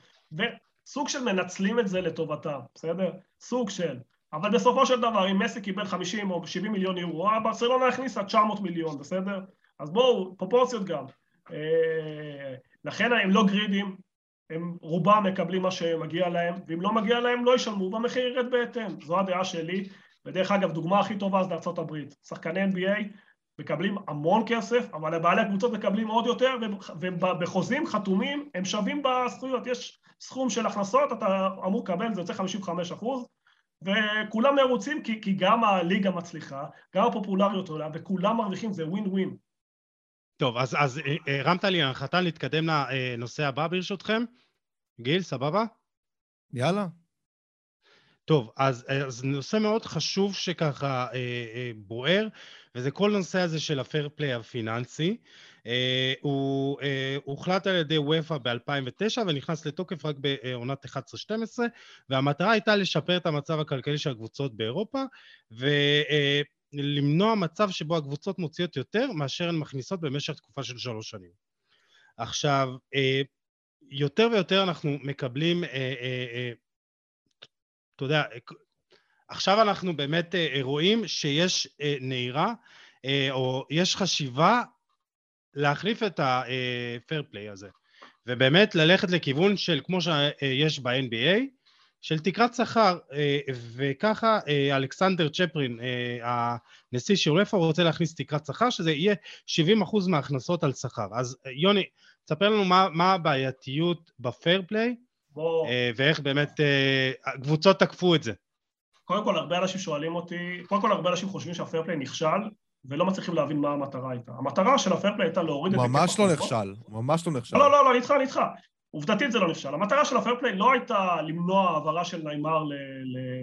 וסוג של מנצלים את זה לטובתם, בסדר? סוג של. אבל בסופו של דבר, אם מסי קיבל 50 או 70 מיליון יורו, ברצלונה הכניסה 900 מיליון, בסדר? אז בואו, פרופורציות גם. אה, לכן הם לא גרידים, הם רובם מקבלים מה שמגיע להם, ואם לא מגיע להם לא ישלמו, והמחיר ירד בהתאם. זו הדעה שלי, ודרך אגב, דוגמה הכי טובה זה הברית. שחקני NBA מקבלים המון כסף, אבל בעלי הקבוצות מקבלים עוד יותר, ובחוזים חתומים הם שווים בזכויות. יש סכום של הכנסות, אתה אמור לקבל, זה יוצא 55 אחוז, וכולם מרוצים כי, כי גם הליגה מצליחה, גם הפופולריות עולה, וכולם מרוויחים, זה ווין ווין. טוב, אז, אז אה, אה, הרמת לי להנחתה להתקדם לנושא הבא ברשותכם. גיל, סבבה? יאללה. טוב, אז, אז נושא מאוד חשוב שככה אה, אה, בוער, וזה כל נושא הזה של הפייר פליי הפיננסי. אה, הוא אה, הוחלט על ידי וופא ב-2009 ונכנס לתוקף רק בעונת 11-12, והמטרה הייתה לשפר את המצב הכלכלי של הקבוצות באירופה, ו... אה, למנוע מצב שבו הקבוצות מוציאות יותר מאשר הן מכניסות במשך תקופה של שלוש שנים. עכשיו, אה, יותר ויותר אנחנו מקבלים, אה, אה, אתה יודע, עכשיו אנחנו באמת רואים שיש נהירה, או יש חשיבה להחליף את ה-fair play הזה, ובאמת ללכת לכיוון של כמו שיש ב-NBA, של תקרת שכר, אה, וככה אה, אלכסנדר צ'פרין, אה, הנשיא של אופ"א, רוצה להכניס תקרת שכר, שזה יהיה 70% מההכנסות על שכר. אז יוני, תספר לנו מה, מה הבעייתיות בפייר פליי, בוא... ואיך באמת קבוצות תקפו את זה. קודם כל, הרבה אנשים שואלים אותי, קודם כל הרבה אנשים חושבים שהפייר פליי נכשל, ולא מצליחים להבין מה המטרה הייתה. המטרה של הפייר פליי הייתה להוריד את זה... ממש לא נכשל, ממש לא נכשל. לא, לא, לא, אני איתך, אני איתך. עובדתית זה לא נכשל. המטרה של הפיירפליי לא הייתה למנוע העברה של ניימר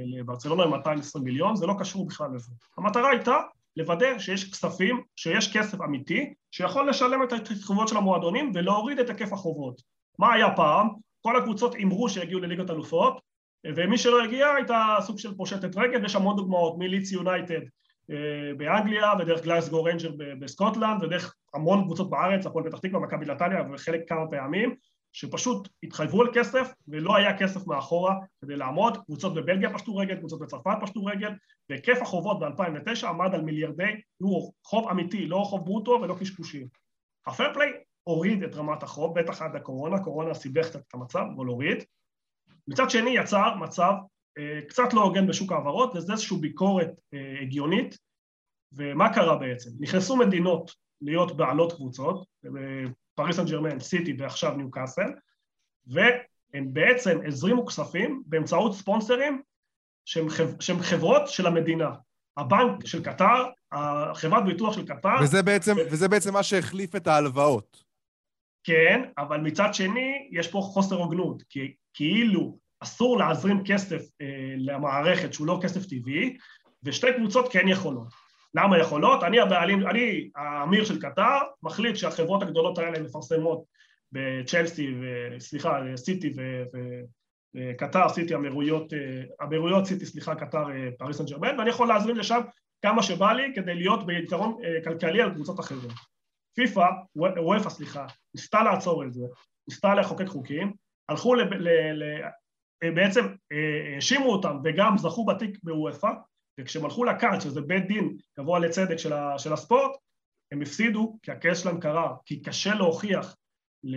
לברצלונה עם 220 מיליון, זה לא קשור בכלל לזה. המטרה הייתה לוודא שיש כספים, שיש כסף אמיתי, שיכול לשלם את ההתחייבויות של המועדונים ולהוריד את היקף החובות. מה היה פעם? כל הקבוצות הימרו שיגיעו לליגת אלופות, ומי שלא הגיע הייתה סוג של פושטת רגל, ויש המון דוגמאות, מלידס יונייטד אה, באנגליה, ודרך גלאזגו ריינג'רס בסקוטלנד, ודרך המון קבוצות בארץ, הפועל פתח תקווה, מכבי נתניה, וחלק כמה פעמים, שפשוט התחייבו על כסף ולא היה כסף מאחורה כדי לעמוד, קבוצות בבלגיה פשטו רגל, קבוצות בצרפת פשטו רגל, והיקף החובות ב-2009 עמד על מיליארדי יורו, חוב אמיתי, לא חוב ברוטו ולא קשקושים. הפרפליי הוריד את רמת החוב, בטח עד הקורונה, קורונה סיבך את המצב, אבל הוריד. מצד שני יצר מצב אה, קצת לא הוגן בשוק ההעברות, וזה איזושהי ביקורת אה, הגיונית, ומה קרה בעצם? נכנסו מדינות להיות בעלות קבוצות, פריס סן ג'רמן, סיטי ועכשיו ניו קאסל, והם בעצם הזרימו כספים באמצעות ספונסרים שהם, חב... שהם חברות של המדינה. הבנק של קטר, החברת ביטוח של קטר... וזה בעצם, ו... וזה בעצם מה שהחליף את ההלוואות. כן, אבל מצד שני, יש פה חוסר הוגנות, כי כאילו אסור להזרים כסף אה, למערכת שהוא לא כסף טבעי, ושתי קבוצות כן יכולות. למה יכולות? אני הבעלים, אני האמיר של קטר, מחליט שהחברות הגדולות האלה מפרסמות בצ'לסי, סליחה, סיטי וקטר, סיטי, אמירויות, אמירויות סיטי, סליחה, קטר, פריס סן ג'רמן, ואני יכול להזמין לשם כמה שבא לי כדי להיות ביתרון כלכלי על קבוצות אחרות. פיפ"א, וופ"א, סליחה, ניסתה לעצור את זה, ניסתה לחוקק חוקים, הלכו ל... ל, ל בעצם האשימו אותם וגם זכו בתיק בוופ"א, וכשהם הלכו לקאנט, שזה בית דין גבוה לצדק של, ה, של הספורט, הם הפסידו כי הכס שלהם קרה, כי קשה להוכיח, ל...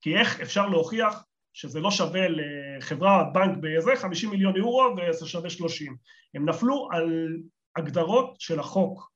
כי איך אפשר להוכיח שזה לא שווה לחברה, בנק באיזה, 50 מיליון יורו וזה שווה 30. הם נפלו על הגדרות של החוק,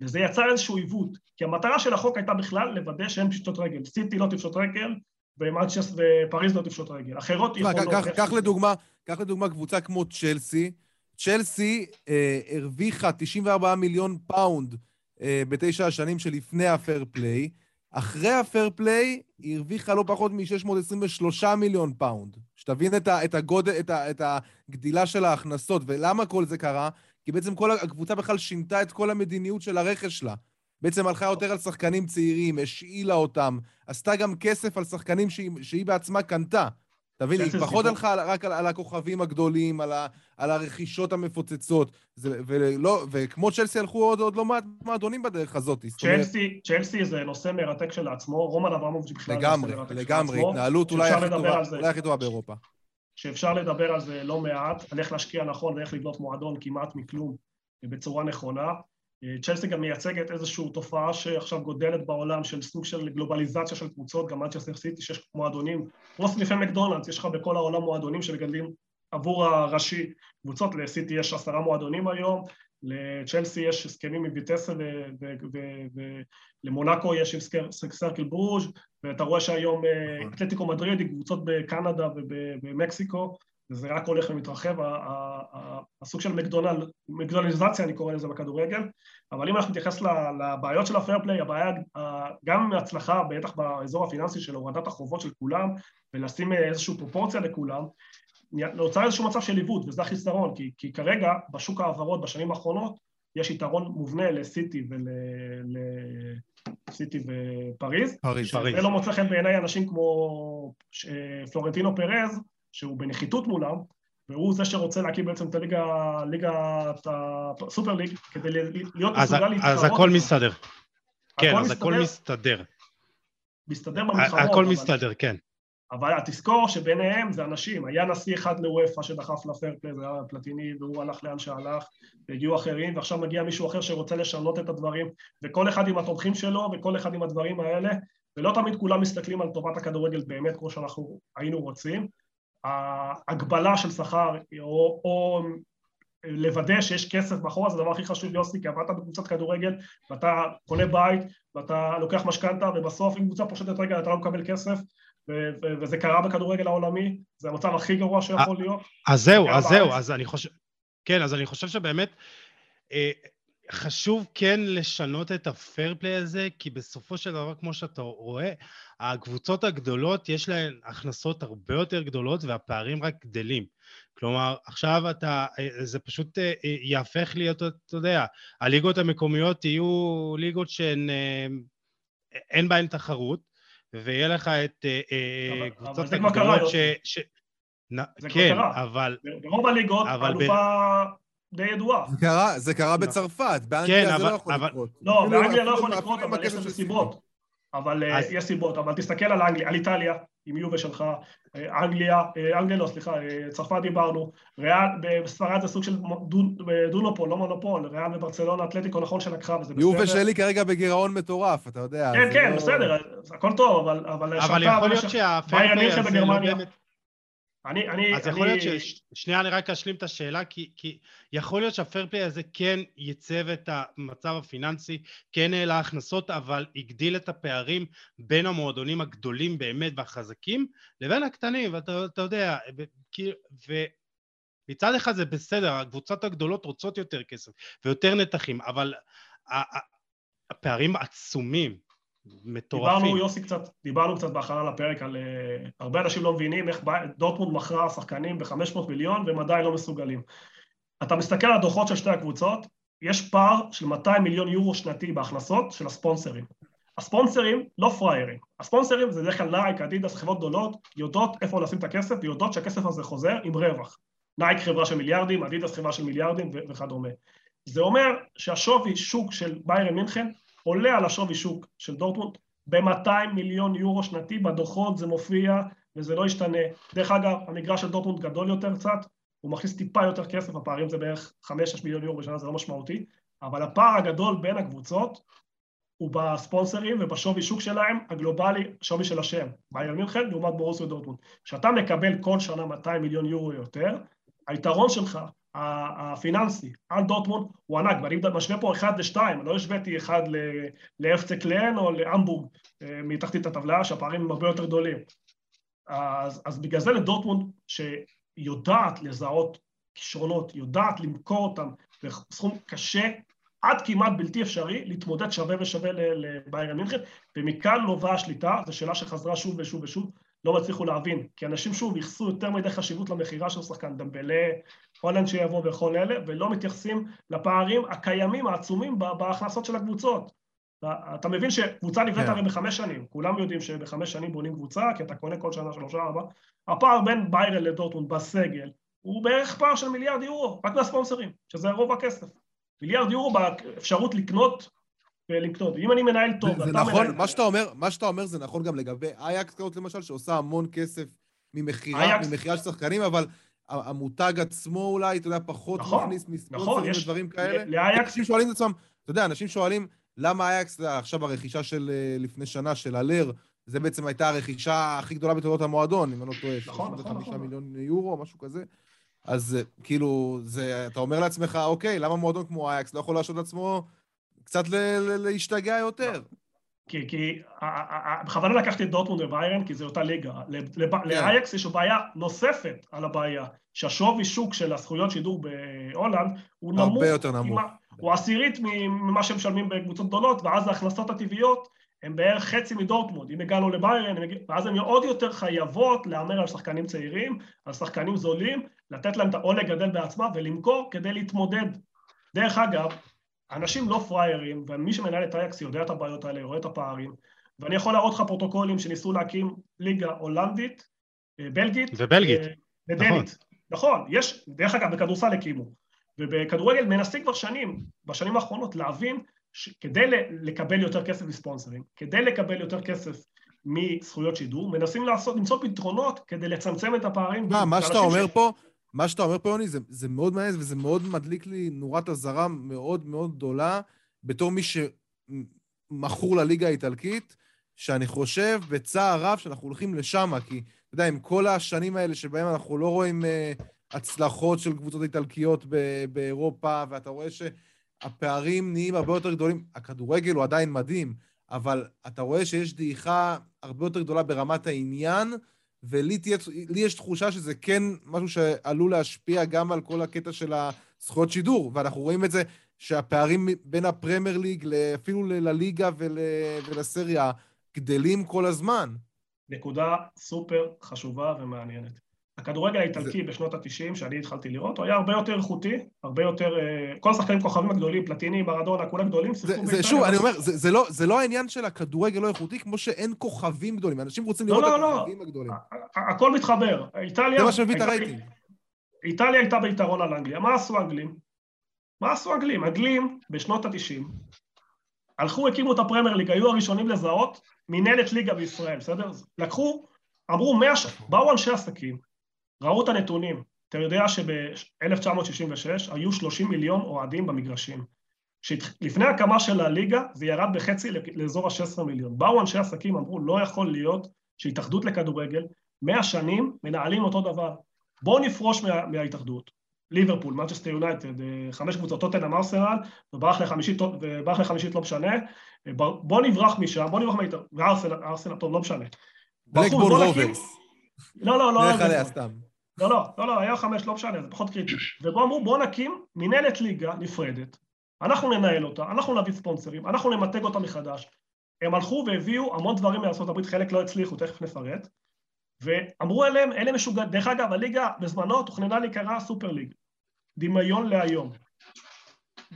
וזה יצר איזשהו עיוות, כי המטרה של החוק הייתה בכלל לוודא שאין פשיטות רגל. סיטי לא תפשוט רגל, ומנצ'ס ופריז לא תפשוט רגל. אחרות יכולות... קח לדוגמה, קח לדוגמה קבוצה כמו צ'לסי. צ'לסי אה, הרוויחה 94 מיליון פאונד אה, בתשע השנים שלפני הפייר פליי. אחרי הפייר פליי היא הרוויחה לא פחות מ-623 מיליון פאונד. שתבין את, ה, את, הגודל, את, ה, את הגדילה של ההכנסות. ולמה כל זה קרה? כי בעצם כל הקבוצה בכלל שינתה את כל המדיניות של הרכש שלה. בעצם הלכה יותר על שחקנים צעירים, השאילה אותם, עשתה גם כסף על שחקנים שהיא, שהיא בעצמה קנתה. אתה מבין? היא פחות הלכה רק על, על הכוכבים הגדולים, על, ה, על הרכישות המפוצצות, זה, ולא, וכמו צ'לסי הלכו עוד, עוד לא מעט מועדונים בדרך הזאת. צ'לסי, צ'לסי זה נושא מרתק של עצמו, רומן אברמוביץ' בכלל לגמרי, נושא מרתק לגמרי, של עצמו. לגמרי, התנהלות הכי טובה, אולי הכי טובה באירופה. שאפשר לדבר על זה לא מעט, על איך להשקיע נכון ואיך לבנות מועדון כמעט מכלום בצורה נכונה. צ'לסי גם מייצגת איזושהי תופעה שעכשיו גודלת בעולם של סוג של גלובליזציה של קבוצות, גם מנצ'סטר סיטי שיש מועדונים, כמו סניפי מקדונלדס, יש לך בכל העולם מועדונים שמגדלים עבור הראשי קבוצות, לסיטי יש עשרה מועדונים היום, לצ'לסי יש הסכמים מביטסה ולמונאקו יש עם סרקל ברוז' ואתה רואה שהיום אה, נכון. אתלטיקו מדריד היא קבוצות בקנדה ובמקסיקו וזה רק הולך ומתרחב, הסוג של מקדונל, מקדונליזציה אני קורא לזה בכדורגל, אבל אם אנחנו נתייחס לבעיות של הפייר פליי, הבעיה גם מהצלחה, בטח באזור הפיננסי של הורדת החובות של כולם, ולשים איזושהי פרופורציה לכולם, נוצר איזשהו מצב של עיוות, וזה החיסרון, כי, כי כרגע בשוק ההעברות בשנים האחרונות יש יתרון מובנה לסיטי ול... סיטי ופריז. פריז, פריז. זה לא מוצא חן בעיניי אנשים כמו אה, פלורנטינו פרז, שהוא בנחיתות מולם, והוא זה שרוצה להקים בעצם את הליגה, ליגת הסופר ליג, כדי להיות מסוגל להתחרות. אז הכל מסתדר. כן, אז הכל מסתדר. מסתדר במלחמות. הכל מסתדר, כן. אבל תזכור שביניהם זה אנשים, היה נשיא אחד לוופא שדחף לפרפלי, זה היה פלטיני, והוא הלך לאן שהלך, והגיעו אחרים, ועכשיו מגיע מישהו אחר שרוצה לשנות את הדברים, וכל אחד עם התומכים שלו, וכל אחד עם הדברים האלה, ולא תמיד כולם מסתכלים על טובת הכדורגל באמת כמו שאנחנו היינו רוצים, ההגבלה של שכר או, או לוודא שיש כסף מאחורה זה הדבר הכי חשוב יוסי כי עבדת בקבוצת כדורגל ואתה קונה בית ואתה לוקח משכנתה ובסוף אם קבוצה פושטת רגל אתה לא מקבל כסף וזה קרה בכדורגל העולמי זה המצב הכי גרוע שיכול להיות אז זהו, אז זהו, אז אני חושב כן, אז אני חושב שבאמת אה, חשוב כן לשנות את הפייר פליי הזה, כי בסופו של דבר, כמו שאתה רואה, הקבוצות הגדולות, יש להן הכנסות הרבה יותר גדולות והפערים רק גדלים. כלומר, עכשיו אתה, זה פשוט אה, יהפך להיות, אתה יודע, הליגות המקומיות יהיו ליגות שהן, אה, אין בהן תחרות, ויהיה לך את אה, קבוצות הגדולות ש... זה כן, אבל... ברוב הליגות, האלופה... די ידועה. זה קרה, זה קרה בצרפת, באנגליה כן, זה אבל, לא יכול אבל... לקרות. לא, באנגליה לא יכול לקרות, אבל יש לזה סיבות. אבל אה, אז... יש סיבות, אבל תסתכל על אנגליה, על איטליה, עם יובה שלך, אה, אנגליה, אה, אנגליה לא, סליחה, צרפת דיברנו, ריאל, בספרד זה סוג של דונופול, לא מונופול, ריאל וברצלונה, אתלטיקו נכון שלקחה, וזה בסדר. יובה שלי כרגע בגירעון מטורף, אתה יודע. כן, כן, לא... בסדר, הכל טוב, אבל... אבל יכול להיות שהפיירפליי הזה לא באמת... אני, אני, אז אני... יכול להיות ש... שנייה, אני רק אשלים את השאלה, כי, כי יכול להיות שהפיירפליי הזה כן ייצב את המצב הפיננסי, כן העלה הכנסות, אבל הגדיל את הפערים בין המועדונים הגדולים באמת והחזקים, לבין הקטנים, ואתה יודע, ומצד אחד זה בסדר, הקבוצות הגדולות רוצות יותר כסף ויותר נתחים, אבל הפערים עצומים. מטורפים. דיברנו, יוסי, קצת, דיברנו קצת בהכנה לפרק על... אה, הרבה אנשים לא מבינים איך דורטמונד מכרה שחקנים ב-500 מיליון והם עדיין לא מסוגלים. אתה מסתכל על הדוחות של שתי הקבוצות, יש פער של 200 מיליון יורו שנתי בהכנסות של הספונסרים. הספונסרים לא פראיירים. הספונסרים זה בדרך כלל נייק, אדידס, חברות גדולות, יודעות איפה לשים את הכסף ויודעות שהכסף הזה חוזר עם רווח. נייק חברה של מיליארדים, אדידס חברה של מיליארדים וכדומה. זה אומר שהשווי שוק של ביירן מינכן עולה על השווי שוק של דורטמונד ב-200 מיליון יורו שנתי, בדוחות זה מופיע וזה לא ישתנה. דרך אגב, המגרש של דורטמונד גדול יותר קצת, הוא מכניס טיפה יותר כסף, הפערים זה בערך 5-6 מיליון יורו בשנה, זה לא משמעותי, אבל הפער הגדול בין הקבוצות הוא בספונסרים ובשווי שוק שלהם, הגלובלי, שווי של השם. ביירן מינכן לעומת בורוסיה דורטמונד. כשאתה מקבל כל שנה 200 מיליון יורו יותר, היתרון שלך, הפיננסי, על דורטמונד הוא ענק, ואני משווה פה אחד לשתיים, לא השוויתי אחד לאפ צה קלן או להמבורג אה, מתחתית הטבלה, שהפערים הם הרבה יותר גדולים. אז, אז בגלל זה לדורטמונד, שיודעת לזהות כישרונות, יודעת למכור אותם בסכום קשה, עד כמעט בלתי אפשרי, להתמודד שווה ושווה לביירן מינכן, ומכאן נובעה השליטה, זו שאלה שחזרה שוב ושוב ושוב, לא מצליחו להבין, כי אנשים שוב ייחסו יותר מדי חשיבות למכירה של שחקן דמבלה, הולנד שיבוא וכל אלה, ולא מתייחסים לפערים הקיימים, העצומים, בהכנסות של הקבוצות. אתה מבין שקבוצה נבנית כן. הרי בחמש שנים, כולם יודעים שבחמש שנים בונים קבוצה, כי אתה קונה כל שנה שלושה ארבע, הפער בין ביירן לדורטמונד בסגל הוא בערך פער של מיליארד יורו, רק מהספונסרים, שזה רוב הכסף. מיליארד יורו באפשרות לקנות ולקנות. אם אני מנהל טוב, ואתה נכון, מנהל... מה שאתה אומר, מה שאתה אומר זה נכון גם לגבי אייקס למשל, שעושה המון כסף ממכירה, של שחקנים, אבל המותג עצמו אולי, אתה יודע, פחות נכון, מכניס מספונסרים נכון, ודברים כאלה. לאייקס... אנשים שואלים את עצמם, אתה יודע, אנשים שואלים, למה אייקס, עכשיו הרכישה של אה, לפני שנה, של הלר, זה בעצם הייתה הרכישה הכי גדולה בתולדות המועדון, אם אני לא טועה, נכון, נכון, 35 נכון. מיליון יורו, משהו כזה. אז אה, כאילו, זה, אתה אומר לעצמך, אוקיי, למה מועדון כמו אייקס לא יכול להרשות לעצמו קצת להשתגע יותר? כי, כי בכוונה לקחתי את דורטמונד וביירן, כי זו אותה ליגה. כן. לאייקס יש בעיה נוספת על הבעיה, שהשווי שוק של הזכויות שידור בהולנד הוא נמוך. הרבה יותר נמוך. הוא עשירית ממה שמשלמים בקבוצות גדולות, ואז ההכנסות הטבעיות הן בערך חצי מדורטמונד. אם הגענו לביירן, ואז הן עוד יותר חייבות להמר על שחקנים צעירים, על שחקנים זולים, לתת להם את העול לגדל בעצמם ולמכור כדי להתמודד. דרך אגב, אנשים לא פראיירים, ומי שמנהל את אייקס יודע את הבעיות האלה, רואה את הפערים, ואני יכול להראות לך פרוטוקולים שניסו להקים ליגה הולנדית, אה, בלגית, ובלגית, אה, ודנית. נכון. נכון, יש, דרך אגב, בכדורסל הקימו, ובכדורגל מנסים כבר שנים, בשנים האחרונות, להבין שכדי לקבל יותר כסף מספונסרים, כדי לקבל יותר כסף מזכויות שידור, מנסים לעשות, למצוא פתרונות כדי לצמצם את הפערים. מה, מה שאתה אומר ש... פה, מה שאתה אומר פה, יוני, זה, זה מאוד מעניין וזה מאוד מדליק לי נורת אזהרה מאוד מאוד גדולה, בתור מי שמכור לליגה האיטלקית, שאני חושב בצער רב שאנחנו הולכים לשם, כי, אתה יודע, עם כל השנים האלה שבהם אנחנו לא רואים uh, הצלחות של קבוצות איטלקיות באירופה, ואתה רואה שהפערים נהיים הרבה יותר גדולים. הכדורגל הוא עדיין מדהים, אבל אתה רואה שיש דעיכה הרבה יותר גדולה ברמת העניין, ולי תהיה, יש תחושה שזה כן משהו שעלול להשפיע גם על כל הקטע של הזכויות שידור, ואנחנו רואים את זה שהפערים בין הפרמייר ליג אפילו לליגה ול, ולסריה גדלים כל הזמן. נקודה סופר חשובה ומעניינת. הכדורגל האיטלקי זה... בשנות ה-90, שאני התחלתי לראות, הוא היה הרבה יותר איכותי, הרבה יותר... אה, כל השחקנים כוכבים הגדולים, פלטיני, מרדונה, כולם גדולים, שיחקו באיטליה. שוב, אני אומר, זה, זה, לא, זה לא העניין של הכדורגל לא איכותי, כמו שאין כוכבים גדולים. אנשים רוצים לראות לא, את לא, הכוכבים לא. הגדולים. הכל מתחבר. איטליה... זה מה שמביא את הרייטינג. איטליה הייתה ביתרון על אנגליה. מה עשו אנגלים? מה עשו אנגלים? אנגלים בשנות ה-90 הלכו, הקימו את הפרמייר ליג, היו הראשונים לזהות מנהלת ליגה בישראל, בסדר? לקחו, אמרו, 100 ש... באו אנשי עסקים, ראו את הנתונים, אתה יודע שב-1966 היו 30 מיליון אוהדים במגרשים. שלפני הקמה של הליגה זה ירד בחצי לאזור ה-16 מיליון. באו אנשי עסקים, אמרו, לא יכול להיות שהתאחדות לכדורגל, 100 שנים מנהלים אותו דבר. בואו נפרוש מה, מההתאחדות. ליברפול, מנצ'סטר יונייטד, אה, חמש קבוצות טוטנאם ארסנל, וברח לחמישית, וברח לחמישית לא משנה, אה, בואו נברח משם, בואו נברח מההתאחדות, וארסנל, ארסנל, טוב, לא משנה. בלקבורן רוברס. לא, לא, לא. נלך עליה סתם. לא, לא, לא, לא, היה חמש, לא משנה, זה פחות קריטי. ובו אמרו, בואו נקים מנהלת ליגה נפרדת, אנחנו ננהל אותה, אנחנו נביא ספונסרים, אנחנו נמתג אותה מחדש. הם הלכו והביאו המון דברים מארה"ב, חלק לא הצליחו, תכף נפרט, ואמרו אליהם, אלה משוגעים, דרך אגב, הליגה בזמנו תוכננה להיקרא סופר ליג, דמיון להיום.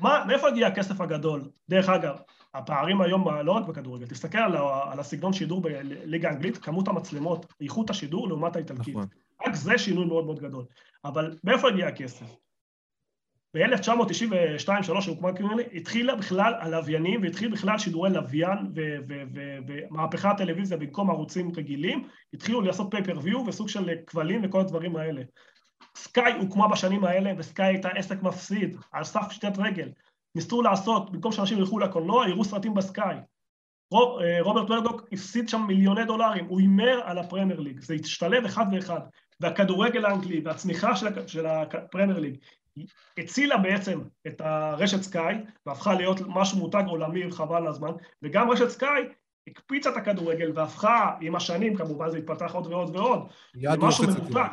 מה, מאיפה הגיע הכסף הגדול? דרך אגב, הפערים היום לא רק בכדורגל, תסתכל על, על הסגנון שידור בליגה האנגלית, כמות המצלמות, איכות השידור לעומת האיטלקית. נכון. רק זה שינוי מאוד מאוד גדול. אבל מאיפה הגיע הכסף? ב-1992-3 שהוקמה קיומלי, התחילה בכלל הלוויינים והתחיל בכלל שידורי לוויין ומהפכת הטלוויזיה במקום ערוצים רגילים, התחילו לעשות פייפריוויו וסוג של כבלים וכל הדברים האלה. סקאי הוקמה בשנים האלה וסקאי הייתה עסק מפסיד, על סף פשיטת רגל. ניסו לעשות, במקום שאנשים ילכו לקולנוע, יראו סרטים בסקאי. רוברט מרדוק הפסיד שם מיליוני דולרים, הוא הימר על הפרמייר ליג, זה השתלב אחד ואחד. והכדורגל האנגלי והצמיחה של הפרמייר ליג הצילה בעצם את הרשת סקאי והפכה להיות משהו מותג עולמי חבל הזמן, וגם רשת סקאי הקפיצה את הכדורגל והפכה עם השנים, כמובן זה התפתח עוד ועוד ועוד, למשהו ממותג.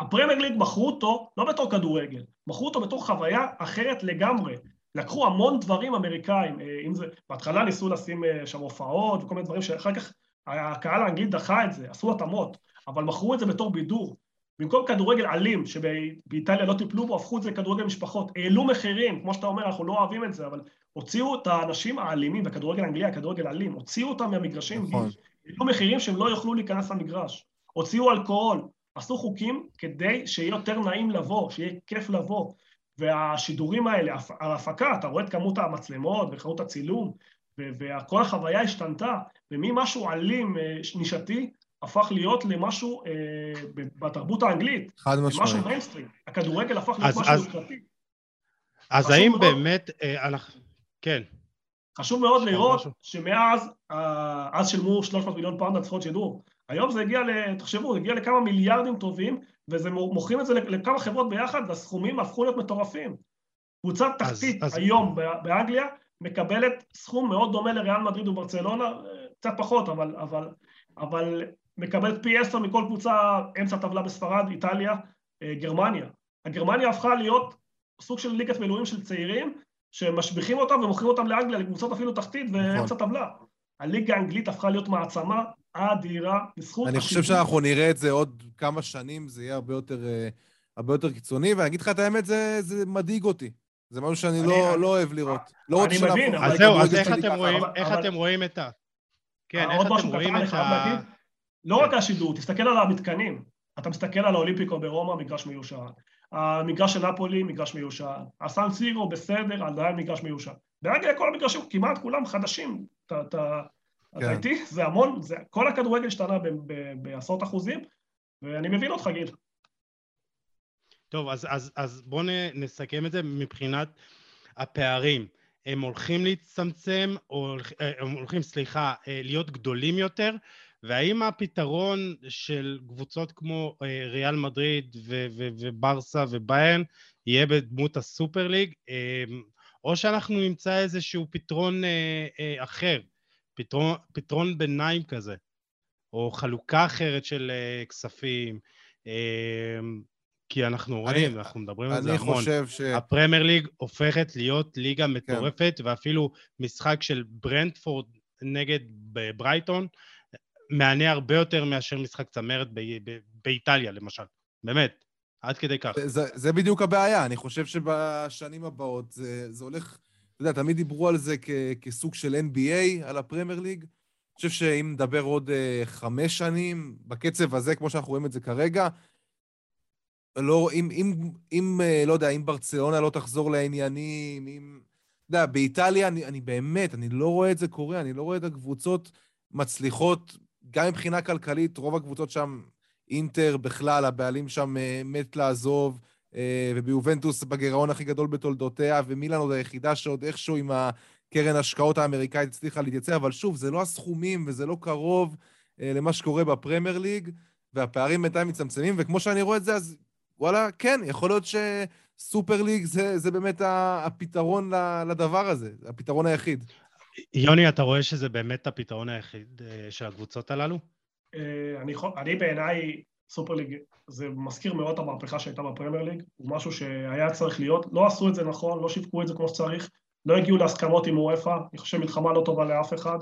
הפרמייר ליג מכרו אותו לא בתור כדורגל, מכרו אותו בתור חוויה אחרת לגמרי. לקחו המון דברים אמריקאים, אה, אם זה, בהתחלה ניסו לשים אה, שם הופעות וכל מיני דברים שאחר כך הקהל האנגלי דחה את זה, עשו התאמות, אבל מכרו את זה בתור בידור. במקום כדורגל אלים, שבאיטליה לא טיפלו בו, הפכו את זה לכדורגל משפחות. העלו מחירים, כמו שאתה אומר, אנחנו לא אוהבים את זה, אבל הוציאו את האנשים האלימים, בכדורגל האנגלי, הכדורגל אלים, הוציאו אותם מהמגרשים, נכון. העלו מחירים שהם לא יוכלו להיכנס למגרש. הוציאו אלכוהול, עשו חוקים כדי שיהיה יותר נעים לבוא, שיהיה כיף לבוא. והשידורים האלה, ההפקה, אתה רואה את כמות המצלמות וכמות הצילום, וכל החוויה השתנתה, וממשהו אלים, אה, נישתי, הפך להיות למשהו אה, בתרבות האנגלית. חד משמעית. משהו מיינסטרים. הכדורגל הפך להיות משהו יוקרתי. אז האם מאוד, באמת, אה, אנחנו... כן. חשוב מאוד לראות משהו. שמאז, אה, אז שילמו 300 מיליון פאונד על זכויות שידור. היום זה הגיע, תחשבו, זה הגיע לכמה מיליארדים טובים, ומוכרים את זה לכמה חברות ביחד, והסכומים הפכו להיות מטורפים. קבוצת תחתית אז, היום אז... באנגליה מקבלת סכום מאוד דומה לריאל מדריד וברצלונה, אה, קצת פחות, אבל, אבל, אבל מקבלת פי עשר מכל קבוצה אמצע טבלה בספרד, איטליה, אה, גרמניה. הגרמניה הפכה להיות סוג של ליגת מילואים של צעירים, שמשביחים אותם ומוכרים אותם לאנגליה, לקבוצות אפילו תחתית ואמצע נכון. טבלה. הליגה האנגלית הפכה להיות מעצמה אדירה בזכות... אני חושב שאנחנו נראה את זה עוד כמה שנים, זה יהיה הרבה יותר, אה, הרבה יותר קיצוני, ואני אגיד לך את האמת, זה, זה מדאיג אותי. זה משהו שאני לא, לא אוהב לראות. לא אני מבין, אבל... אז זהו, אז איך אתם רואים, איך אתם רואים את ה... כן, איך אתם רואים את ה... לא רק השידור, תסתכל על המתקנים. אתה מסתכל על האולימפיקו ברומא, מגרש מיושן. המגרש של נפולי, מגרש מיושן. הסן סירו בסדר, עדיין מגרש מיושן. באנגליה כל המגרשים, כמעט כולם חדשים. אתה, אתה, כן. אתה איתי? זה המון, זה, כל הכדורגל השתנה בעשרות אחוזים, ואני מבין אותך, גיל. טוב, אז, אז, אז בואו נסכם את זה מבחינת הפערים. הם הולכים להצטמצם, או אה, הם הולכים, סליחה, אה, להיות גדולים יותר, והאם הפתרון של קבוצות כמו אה, ריאל מדריד ו- ו- וברסה וביירן יהיה בדמות הסופר ליג, או שאנחנו נמצא איזשהו פתרון אחר, פתרון, פתרון ביניים כזה, או חלוקה אחרת של כספים, כי אנחנו רואים, אנחנו מדברים על זה המון. אני חושב ש... הפרמייר ליג הופכת להיות ליגה כן. מטורפת, כן. ואפילו משחק של ברנדפורד נגד ברייטון, מענה הרבה יותר מאשר משחק צמרת באיטליה, למשל. באמת, עד כדי כך. זה, זה בדיוק הבעיה, אני חושב שבשנים הבאות זה, זה הולך... אתה יודע, תמיד דיברו על זה כ, כסוג של NBA, על הפרמייר ליג. אני חושב שאם נדבר עוד uh, חמש שנים, בקצב הזה, כמו שאנחנו רואים את זה כרגע, לא, אם, אם, אם, אה, לא יודע, אם ברצלונה לא תחזור לעניינים, אם... אתה יודע, באיטליה, אני, אני באמת, אני לא רואה את זה קורה, אני לא רואה את הקבוצות מצליחות, גם מבחינה כלכלית, רוב הקבוצות שם, אינטר בכלל, הבעלים שם אה, מת לעזוב, וביובנטוס בגירעון הכי גדול בתולדותיה, ומילאן עוד היחידה שעוד איכשהו עם הקרן השקעות האמריקאית הצליחה להתייצב, אבל שוב, זה לא הסכומים וזה לא קרוב למה שקורה בפרמייר ליג, והפערים בינתיים מצטמצמים, וכמו שאני רואה את זה, אז וואלה, כן, יכול להיות שסופר ליג זה, זה באמת הפתרון לדבר הזה, הפתרון היחיד. יוני, אתה רואה שזה באמת הפתרון היחיד אה, של הקבוצות הללו? אה, אני, אני בעיניי, סופר ליג, זה מזכיר מאוד את המהפכה שהייתה בפרמייר ליג, הוא משהו שהיה צריך להיות, לא עשו את זה נכון, לא שיווקו את זה כמו שצריך, לא הגיעו להסכמות עם אופ"א, אני חושב שמלחמה לא טובה לאף אחד.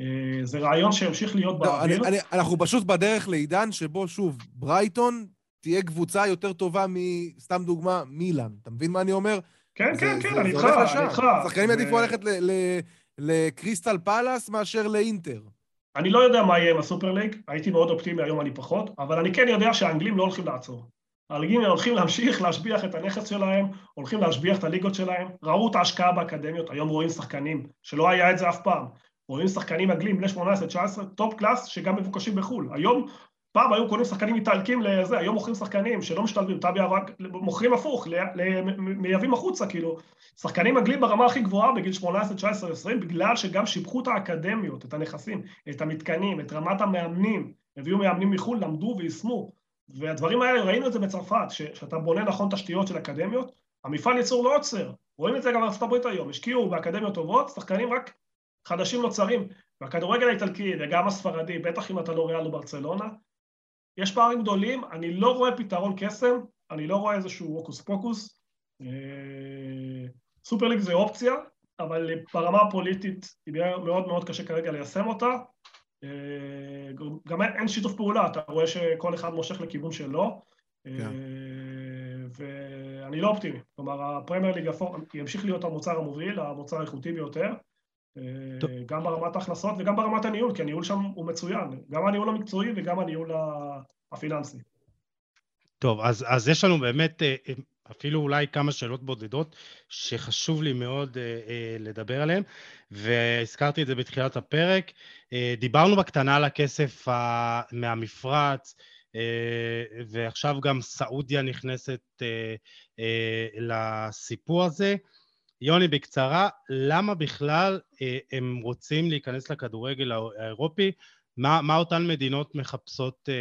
אה, זה רעיון שימשיך להיות לא, באוויר. אנחנו פשוט בדרך לעידן שבו, שוב, ברייטון תהיה קבוצה יותר טובה מסתם דוגמה, מילאן. אתה מבין מה אני אומר? כן, זה, כן, זה, כן, אני איתך, אני איתך. שחקנים יעדיפו ללכת לקריסטל פאלאס מאשר לאינטר. אני לא יודע מה יהיה עם הסופר ליג, הייתי מאוד אופטימי, היום אני פחות, אבל אני כן יודע שהאנגלים לא הולכים לעצור. האנגלים הולכים להמשיך להשביח את הנכס שלהם, הולכים להשביח את הליגות שלהם, ראו את ההשקעה באקדמיות, היום רואים שחקנים, שלא היה את זה אף פעם. רואים שחקנים אנגלים בני 18-19, top class, שגם מבוקשים בחו"ל. היום פעם היו קונים שחקנים איטלקים לזה, היום מוכרים שחקנים שלא משתלבים, טבי אבק, מוכרים הפוך, מייבאים החוצה, כאילו, שחקנים אנגלים ברמה הכי גבוהה בגיל 18, 19, 20, בגלל שגם שיבחו את האקדמיות, את הנכסים, את המתקנים, את רמת המאמנים, הביאו מאמנים מחו"ל, למדו ויישמו, והדברים האלה, ראינו את זה בצרפת, שאתה בונה נכון תשתיות של אקדמיות, המפעל ייצור לא עוצר, רואים את זה גם בארצות הברית היום, השקיעו באקדמיות טובות, שחקנים רק חדשים נוצרים, והכדורגל האיטלקי וגם הספרדי, בטח אם אתה לא ריאל או ברצלונה, יש פערים גדולים, אני לא רואה פתרון קסם, אני לא רואה איזשהו הוקוס פוקוס. אה, סופר ליג זה אופציה, אבל ברמה הפוליטית יהיה מאוד מאוד קשה כרגע ליישם אותה. אה, גם אין שיתוף פעולה, אתה רואה שכל אחד מושך לכיוון שלו. כן. אה, ואני לא אופטימי. כלומר, הפרמייר ליג ימשיך להיות המוצר המוביל, המוצר האיכותי ביותר. טוב. גם ברמת ההכנסות וגם ברמת הניהול, כי הניהול שם הוא מצוין, גם הניהול המקצועי וגם הניהול הפיננסי. טוב, אז, אז יש לנו באמת אה, אה, אפילו אולי כמה שאלות בודדות שחשוב לי מאוד אה, לדבר עליהן, והזכרתי את זה בתחילת הפרק. דיברנו בקטנה על הכסף מהמפרץ, ועכשיו גם סעודיה נכנסת לסיפור הזה. יוני, בקצרה, למה בכלל אה, הם רוצים להיכנס לכדורגל האירופי? מה, מה אותן מדינות מחפשות אה,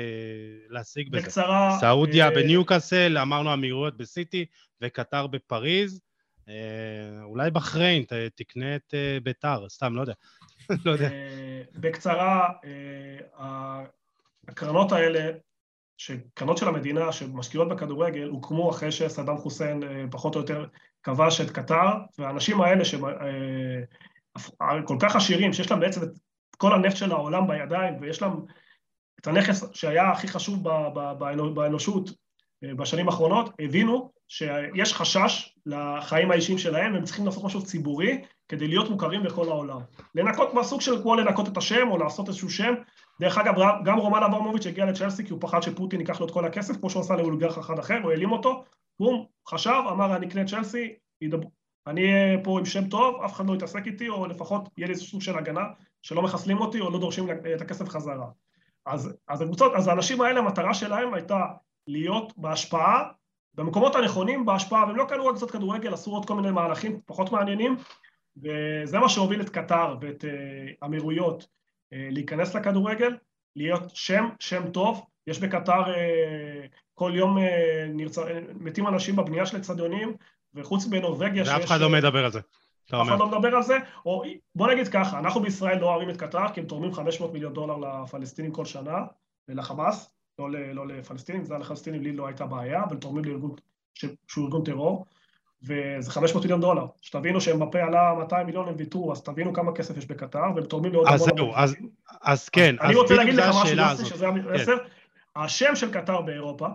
להשיג בזה? בקצרה... סעודיה אה... בניוקאסל, אמרנו אמירויות בסיטי, וקטר בפריז. אה, אולי בחריין, ת, תקנה את אה, ביתר, סתם, לא יודע. לא יודע. אה, בקצרה, אה, הקרנות האלה שקרנות של המדינה שמשקיעות בכדורגל הוקמו אחרי שסדאם חוסיין אה, פחות או יותר כבש את קטר, והאנשים האלה שהם אה, כל כך עשירים, שיש להם בעצם את כל הנפט של העולם בידיים, ויש להם את הנכס שהיה הכי חשוב באנושות אה, בשנים האחרונות, הבינו שיש חשש לחיים האישיים שלהם, והם צריכים לעשות משהו ציבורי כדי להיות מוכרים בכל העולם. לנקות מהסוג של כמו לנקות את השם, או לעשות איזשהו שם. דרך אגב, גם רומן אברמוביץ' הגיע לצ'לסי כי הוא פחד שפוטין ייקח לו את כל הכסף, כמו שהוא עשה לאוליגרך אחד אחר, הוא העלים אותו, בום, חשב, אמר אני אקנה צ'לסי, ידבר. אני אהיה פה עם שם טוב, אף אחד לא יתעסק איתי, או לפחות יהיה לי סוג של הגנה, שלא מחסלים אותי או לא דורשים את הכסף חזרה. אז, אז הקבוצות, אז האנשים האלה, המטרה שלהם הייתה להיות בהשפעה, במקומות הנכונים בהשפעה, והם לא קנו רק קצת כדורגל, עשו עוד כל מיני מהלכים פחות מעניינים, וזה מה שהוביל את קטר ואת uh, אמירויות uh, להיכנס לכדורגל, להיות שם, שם טוב. יש בקטר uh, כל יום uh, נרצ... מתים אנשים בבנייה של אצטדיונים, וחוץ בנורבגיה שיש... ואף אחד לא מדבר על זה. אף אחד לא מדבר על זה, או בוא נגיד ככה, אנחנו בישראל לא אוהבים את קטר, כי הם תורמים 500 מיליון דולר לפלסטינים כל שנה, ולחמאס, לא, לא לפלסטינים, זה לפלסטינים לי לא הייתה בעיה, אבל תורמים לארגון שהוא ארגון טרור, וזה 500 מיליון דולר. שתבינו שמפה עלה 200 מיליון הם ויתרו, אז תבינו כמה כסף יש בקטר, והם תורמים לעוד המון... אז זהו, אז, אז כן, אז אני רוצה להגיד לך משהו, יוסי, שזה המסר. כן. השם של קטר באירופה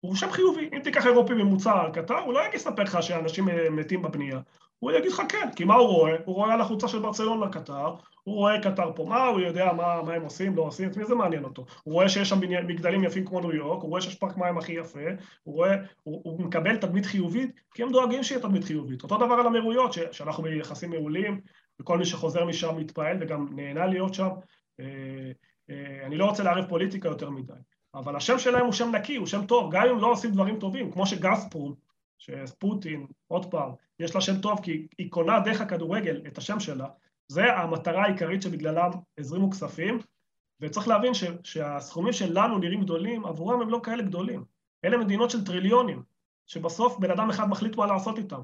הוא שם חיובי. אם תיקח אירופי ממוצע על קטר, הוא לא יגיד לספר לך שאנשים מתים בבנייה. הוא יגיד לך כן, כי מה הוא רואה? הוא רואה על החולצה של ברצלונה קטר, הוא רואה קטר פה, מה הוא יודע מה, מה הם עושים, לא עושים, את מי זה מעניין אותו? הוא רואה שיש שם מגדלים יפים כמו ניו יורק, הוא רואה שיש פארק מים הכי יפה, הוא רואה, הוא, הוא מקבל תדמית חיובית, כי הם דואגים שיהיה תדמית חיובית. אותו דבר על אמירויות, שאנחנו ביחסים מעולים, וכל מי שחוזר משם מתפעל וגם נהנה להיות שם. אה, אה, אני לא רוצה לערב פוליטיקה יותר מדי, אבל השם שלהם הוא שם נקי, הוא שם טוב, גם אם לא עושים דברים טובים, כמו שגספרום, שפוטין, עוד פעם, יש לה שם טוב כי היא קונה דרך הכדורגל את השם שלה, זה המטרה העיקרית שבגללם הזרימו כספים, וצריך להבין ש, שהסכומים שלנו נראים גדולים, עבורם הם לא כאלה גדולים. אלה מדינות של טריליונים, שבסוף בן אדם אחד מחליט מה לעשות איתם.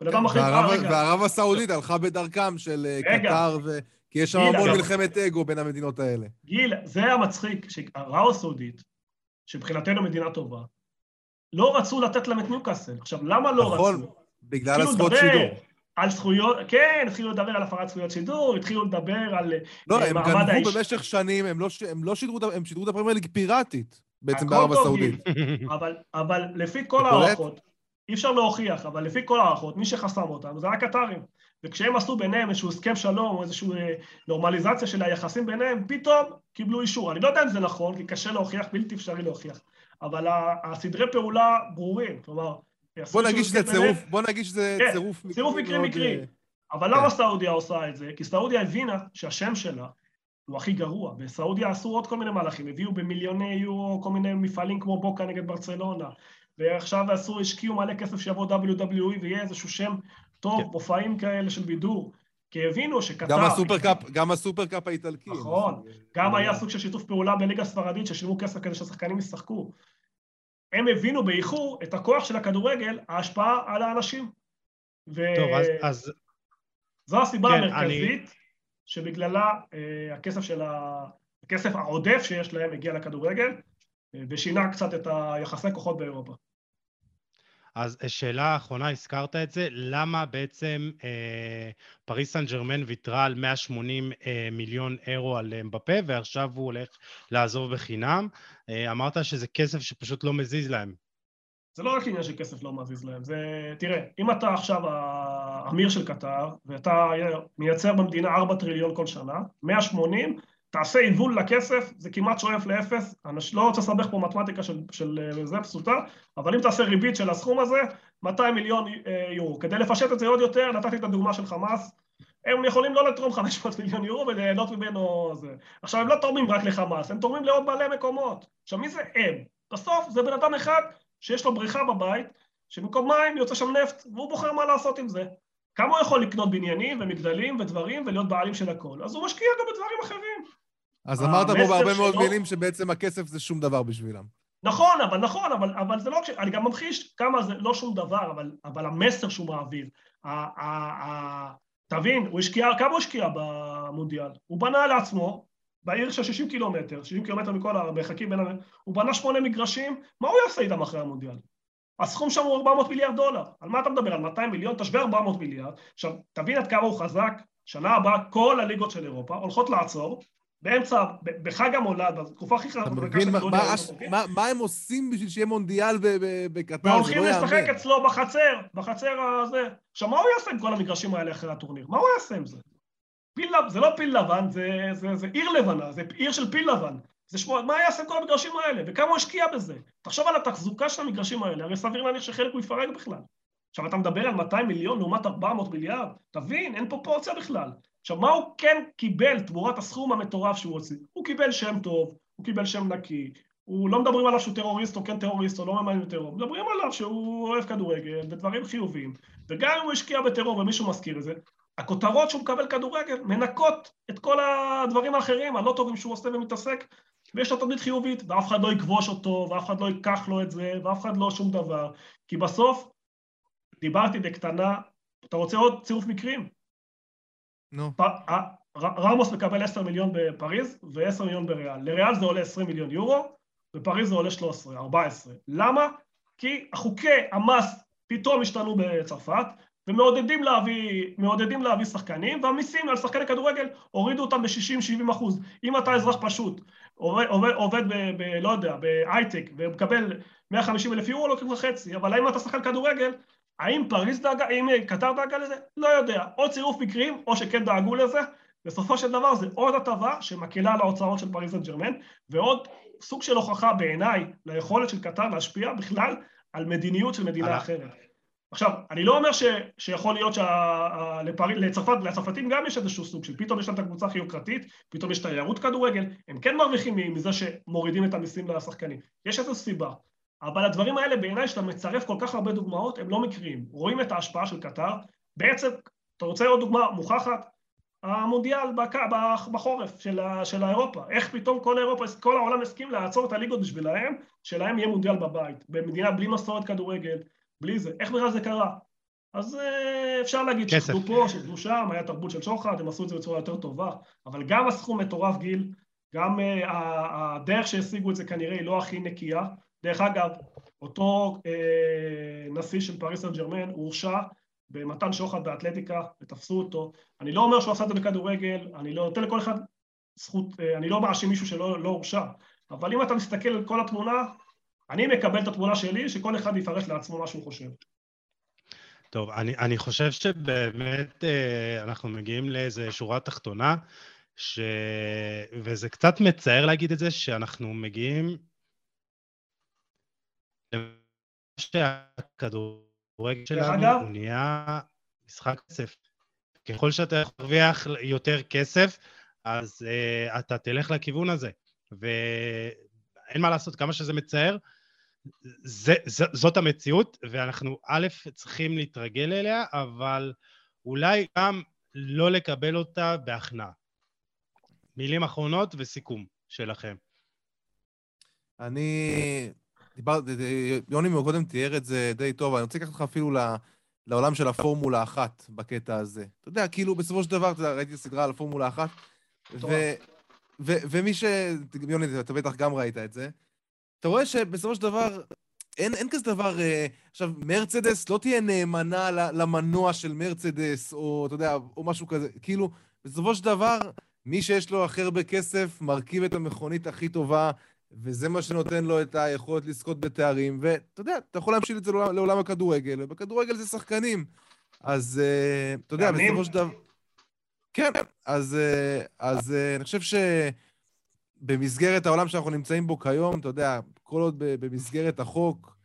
בן אדם מחליט, אה, רגע... וערב הסעודית הלכה בדרכם של אה, רגע, קטר, ו... כי יש שם המון מלחמת אגו בין המדינות האלה. גיל, זה המצחיק, שערב הסעודית, שמבחינתנו מדינה טובה, לא רצו לתת להם את ניוקאסל. עכשיו, למה לא נכון, רצו? בגלל הזכות שידור. על זכויות, כן, התחילו לדבר על הפרת זכויות שידור, התחילו לדבר על לא, אה, מעמד האיש. לא, הם גנבו במשך שנים, הם לא, הם לא שידרו, הם שידרו את הפרמייר ליג פיראטית, בעצם בערב הסעודית. אבל, אבל לפי כל ההערכות, אי אפשר להוכיח, אבל לפי כל ההערכות, מי שחסם אותם זה הקטרים. וכשהם עשו ביניהם איזשהו הסכם שלום או איזושהי אה, נורמליזציה של היחסים ביניהם, פתאום קיבלו אישור. אני לא יודע אם זה נכון, כי קשה להוכיח, בלתי אפשרי להוכיח. אבל הסדרי פעולה ברורים, כלומר... בוא נגיד שזה צירוף, בוא נגיד שזה כן, צירוף מקרי. צירוף מקרי מקרי. אה, אבל למה כן. סעודיה עושה את זה? כי סעודיה הבינה שהשם שלה הוא הכי גרוע. בסעודיה עשו עוד כל מיני מהלכים, הביאו במיליוני יורו כל מיני מפעלים כמו בוקה נגד ברצלונה, ועכשיו עשו, השקיעו מלא כסף שיבוא WWE ויהיה איזשהו שם טוב, כן. מופעים כאלה של בידור. כי הבינו שקטר... גם הסופרקאפ, גם הסופרקאפ האיטלקי. נכון, גם היה סוג של שיתוף פעולה בליגה הספרדית ששילמו כסף כדי שהשחקנים ישחקו. הם הבינו באיחור את הכוח של הכדורגל, ההשפעה על האנשים. טוב, אז, אז זו הסיבה כן, המרכזית אני- שבגללה אה, הכסף של ה... הכסף העודף שיש להם הגיע לכדורגל, אה, ושינה קצת את היחסי כוחות באירופה. אז שאלה אחרונה, הזכרת את זה, למה בעצם אה, פריס סן ג'רמן ויתרה על 180 אה, מיליון אירו על אמבפה, ועכשיו הוא הולך לעזוב בחינם? אה, אמרת שזה כסף שפשוט לא מזיז להם. זה לא רק עניין של כסף לא מזיז להם, זה... תראה, אם אתה עכשיו האמיר של קטר, ואתה מייצר במדינה 4 טריליון כל שנה, 180, תעשה היוון לכסף, זה כמעט שואף לאפס. אני לא רוצה לסבך פה מתמטיקה של, של אה, זה פשוטה, אבל אם תעשה ריבית של הסכום הזה, 200 מיליון אה, יורו. כדי לפשט את זה עוד יותר, נתתי את הדוגמה של חמאס, הם יכולים לא לתרום 500 מיליון יורו וליהנות ממנו זה. עכשיו, הם לא תורמים רק לחמאס, הם תורמים לעוד בעלי מקומות. עכשיו, מי זה הם? בסוף זה בן אדם אחד שיש לו בריכה בבית, שבמקום מים יוצא שם נפט, והוא בוחר מה לעשות עם זה. כמה הוא יכול לקנות בניינים ומגדלים ודברים ולהיות בעלים של הכל? אז הוא משקיע גם בדברים אחרים. אז אמרת פה בהרבה מאוד שלו- מילים שבעצם הכסף זה שום דבר בשבילם. נכון, אבל נכון, אבל, אבל זה לא... אני גם ממחיש כמה זה לא שום דבר, אבל, אבל המסר שהוא מעביר. ה, ה, ה, תבין, הוא השקיע, כמה הוא השקיע במונדיאל? הוא בנה לעצמו, בעיר של 60 קילומטר, 60 קילומטר מכל המרחקים בין... הוא בנה שמונה מגרשים, מה הוא יעשה איתם אחרי המונדיאל? הסכום שם הוא 400 מיליארד דולר. על מה אתה מדבר? על 200 מיליון? תשווה 400 מיליארד. עכשיו, תבין עד כמה הוא חזק. שנה הבאה כל הליגות של אירופה הולכות לעצור, באמצע, בחג המולד, בתקופה הכי חזקה של מה- אירופה, מה- מה הם עושים בשביל שיהיה מונדיאל בקטר? זה והולכים לא לשחק יאמן. אצלו בחצר, בחצר הזה. עכשיו, מה הוא יעשה עם כל המגרשים האלה אחרי הטורניר? מה הוא יעשה עם זה? פיל זה לא פיל לבן, זה, זה, זה עיר לבנה, זה עיר של פיל לבן. זה שמו, מה יעשה כל המגרשים האלה? וכמה הוא השקיע בזה? תחשוב על התחזוקה של המגרשים האלה, הרי סביר להניח שחלק הוא יפרק בכלל. עכשיו, אתה מדבר על 200 מיליון לעומת 400 מיליארד? תבין, אין פרופורציה בכלל. עכשיו, מה הוא כן קיבל תמורת הסכום המטורף שהוא הוציא? הוא קיבל שם טוב, הוא קיבל שם נקי, הוא לא מדברים עליו שהוא טרוריסט או כן טרוריסט או לא מממן בטרור, מדברים עליו שהוא אוהב כדורגל ודברים חיוביים, וגם אם הוא השקיע בטרור ומישהו מזכיר את זה, הכותרות שהוא מקבל כדורגל מנקות את כל הדברים האחרים, הלא טובים שהוא עושה ומתעסק, ויש לו תדמית חיובית, ואף אחד לא יכבוש אותו, ואף אחד לא ייקח לו את זה, ואף אחד לא שום דבר, כי בסוף, דיברתי בקטנה, אתה רוצה עוד צירוף מקרים? נו. פ- ה- ר- רמוס מקבל 10 מיליון בפריז ו-10 מיליון בריאל. לריאל זה עולה 20 מיליון יורו, בפריז זה עולה 13, 14. למה? כי חוקי המס פתאום השתנו בצרפת, ומעודדים להביא, מעודדים להביא שחקנים, והמיסים על שחקני כדורגל הורידו אותם ב-60-70 אחוז. אם אתה אזרח פשוט, עובד, עובד, עובד ב, ב... לא יודע, בהייטק, ומקבל 150 אלף יורו, לוקחים לך חצי, אבל האם אתה שחקן כדורגל, האם פריז דאגה, האם קטר דאגה לזה? לא יודע. או צירוף מקרים, או שכן דאגו לזה. בסופו של דבר זה עוד הטבה שמקלה על ההוצאות של פריז סן ג'רמן, ועוד סוג של הוכחה בעיניי ליכולת של קטר להשפיע בכלל על מדיניות של מדינה אחרת. עכשיו, אני לא אומר ש, שיכול להיות שלצרפתים גם יש איזשהו סוג של פתאום יש להם את הקבוצה הכי יוקרתית, פתאום יש תיירות כדורגל, הם כן מרוויחים מזה שמורידים את המיסים לשחקנים. יש איזו סיבה. אבל הדברים האלה בעיניי, שאתה מצרף כל כך הרבה דוגמאות, הם לא מקריים. רואים את ההשפעה של קטר. בעצם, אתה רוצה עוד דוגמה מוכחת? המונדיאל בק... בחורף של, ה... של האירופה. איך פתאום כל אירופה, כל העולם הסכים לעצור את הליגות בשבילהם, שלהם יהיה מונדיאל בבית. במדינה בלי מסורת כדורגל, בלי זה. איך בכלל זה קרה? אז אה, אפשר להגיד. שחדו פה, שחדו שם, היה תרבות של שוחד, הם עשו את זה בצורה יותר טובה, אבל גם הסכום מטורף גיל, גם uh, הדרך שהשיגו את זה כנראה היא לא הכי נקייה. דרך אגב, אותו uh, נשיא של פריס סן ג'רמן הורשע במתן שוחד באתלטיקה, ותפסו אותו. אני לא אומר שהוא עשה את זה בכדורגל, אני לא נותן לכל אחד זכות, אני לא מאשים מישהו שלא לא הורשע, אבל אם אתה מסתכל על כל התמונה, אני מקבל את התמונה שלי, שכל אחד יפרש לעצמו מה שהוא חושב. טוב, אני, אני חושב שבאמת אה, אנחנו מגיעים לאיזו שורה תחתונה, ש... וזה קצת מצער להגיד את זה, שאנחנו מגיעים שהכדורגל שלנו הוא נהיה משחק כסף. ככל שאתה מרוויח יותר כסף, אז uh, אתה תלך לכיוון הזה. ואין מה לעשות, כמה שזה מצער, זה, זה, זאת המציאות, ואנחנו א', צריכים להתרגל אליה, אבל אולי גם לא לקבל אותה בהכנעה. מילים אחרונות וסיכום שלכם. אני... דיברתי, יוני קודם תיאר את זה די טוב, אני רוצה לקחת אותך אפילו לעולם של הפורמולה אחת בקטע הזה. אתה יודע, כאילו, בסופו של דבר, אתה יודע, ראיתי סדרה על הפורמולה אחת, ומי ש... יוני, אתה בטח גם ראית את זה. אתה רואה שבסופו של דבר, אין, אין כזה דבר, אה, עכשיו, מרצדס לא תהיה נאמנה למנוע של מרצדס, או אתה יודע, או משהו כזה. כאילו, בסופו של דבר, מי שיש לו הכי הרבה כסף, מרכיב את המכונית הכי טובה, וזה מה שנותן לו את היכולת לזכות בתארים, ואתה יודע, אתה יכול להמשיל את זה לעולם, לעולם הכדורגל, ובכדורגל זה שחקנים. אז uh, אתה יודע, בסופו של דבר... כן, אז, uh, אז uh, אני חושב שבמסגרת העולם שאנחנו נמצאים בו כיום, אתה יודע, כל עוד במסגרת החוק,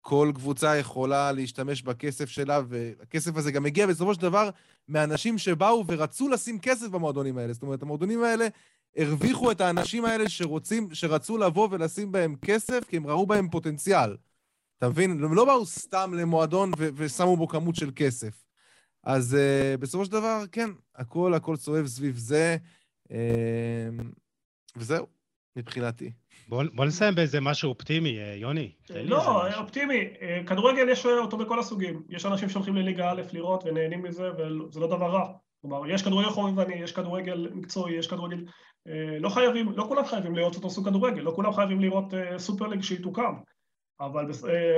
כל קבוצה יכולה להשתמש בכסף שלה, והכסף הזה גם מגיע בסופו של דבר מאנשים שבאו ורצו לשים כסף במועדונים האלה. זאת אומרת, המועדונים האלה הרוויחו את האנשים האלה שרוצים, שרצו לבוא ולשים בהם כסף, כי הם ראו בהם פוטנציאל. אתה מבין? הם לא באו סתם למועדון ו- ושמו בו כמות של כסף. אז uh, בסופו של דבר, כן, הכל, הכל סובב סביב זה, uh, וזהו, מבחינתי. בוא, בוא נסיים באיזה משהו אופטימי, אה, יוני. לא, אופטימי. כדורגל יש אותו בכל הסוגים. יש אנשים שהולכים לליגה א' לראות ונהנים מזה, וזה לא דבר רע. כלומר, יש כדורגל חובבני, יש כדורגל מקצועי, יש כדורגל... לא חייבים, לא כולם חייבים לראות אותו סוג כדורגל, לא כולם חייבים לראות סופרליג שהיא תוקם. אבל,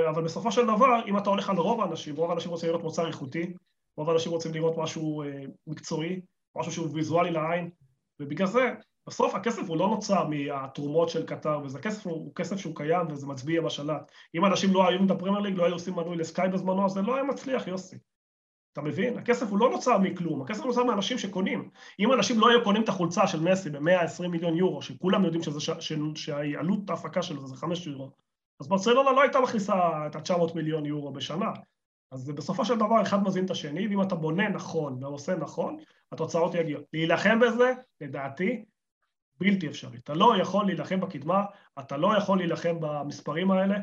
אבל בסופו של דבר, אם אתה הולך על רוב האנשים, רוב האנשים רוצים לראות מוצר איכותי, רוב האנשים רוצים לראות משהו מקצועי, משהו שהוא ויזואלי לעין, ובגלל זה בסוף הכסף הוא לא נוצר מהתרומות של קטר, וזה כסף הוא כסף שהוא קיים וזה מצביע בשלט. אם אנשים לא היו את הפרמייר לא היו עושים מנוי לסקאי בזמנו, אז זה לא היה מצליח, יוסי. אתה מבין? הכסף הוא לא נוצר מכלום, הכסף נוצר מאנשים שקונים. אם אנשים לא היו קונים את החולצה של מסי ב-120 מיליון יורו, שכולם יודעים שזה. ש... שעלות ההפקה שלו זה 5 יורו, אז ברצלונה לא הייתה מכניסה את ה-900 מיליון יורו בשנה. אז בסופו של דבר אחד מזין את השני, ואם אתה בונה נכון ועושה נכון, התוצאות יגיעו. להילחם בזה, לדעתי, בלתי אפשרי. אתה לא יכול להילחם בקדמה, אתה לא יכול להילחם במספרים האלה.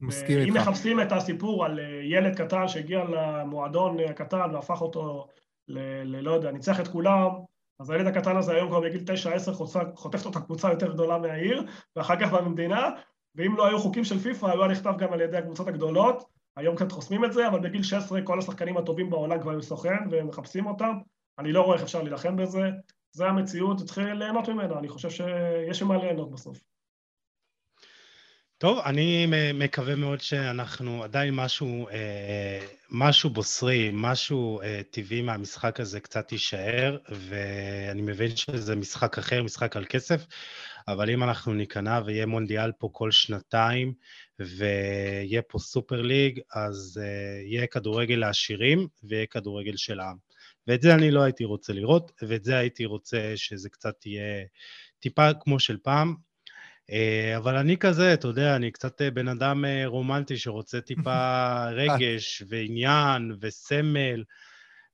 מסכים איתך. אם מחפשים את הסיפור על אה, ילד קטן שהגיע למועדון הקטן והפך אותו ל... ל לא יודע, ניצח את כולם, אז הילד הקטן הזה היום כבר בגיל 9-10 חוטף אותה קבוצה יותר גדולה מהעיר, ואחר כך במדינה, ואם לא היו חוקים של פיפ"א, היה נכתב גם על ידי הקבוצות הגדולות, היום קצת חוסמים את זה, אבל בגיל 16 כל השחקנים הטובים בעולם כבר עם סוכן ומחפשים אותם, אני לא רואה איך אפשר להילחם בזה, זה המציאות, צריך ליהנות ממנה, אני חושב שיש מה ליהנות בסוף. טוב, אני מקווה מאוד שאנחנו עדיין משהו, אה, משהו בוסרי, משהו אה, טבעי מהמשחק הזה קצת יישאר, ואני מבין שזה משחק אחר, משחק על כסף, אבל אם אנחנו ניכנע ויהיה מונדיאל פה כל שנתיים, ויהיה פה סופר ליג, אז אה, יהיה כדורגל לעשירים ויהיה כדורגל של העם. ואת זה אני לא הייתי רוצה לראות, ואת זה הייתי רוצה שזה קצת יהיה טיפה כמו של פעם. אה, אבל אני כזה, אתה יודע, אני קצת אה, בן אדם אה, רומנטי שרוצה טיפה רגש ועניין וסמל,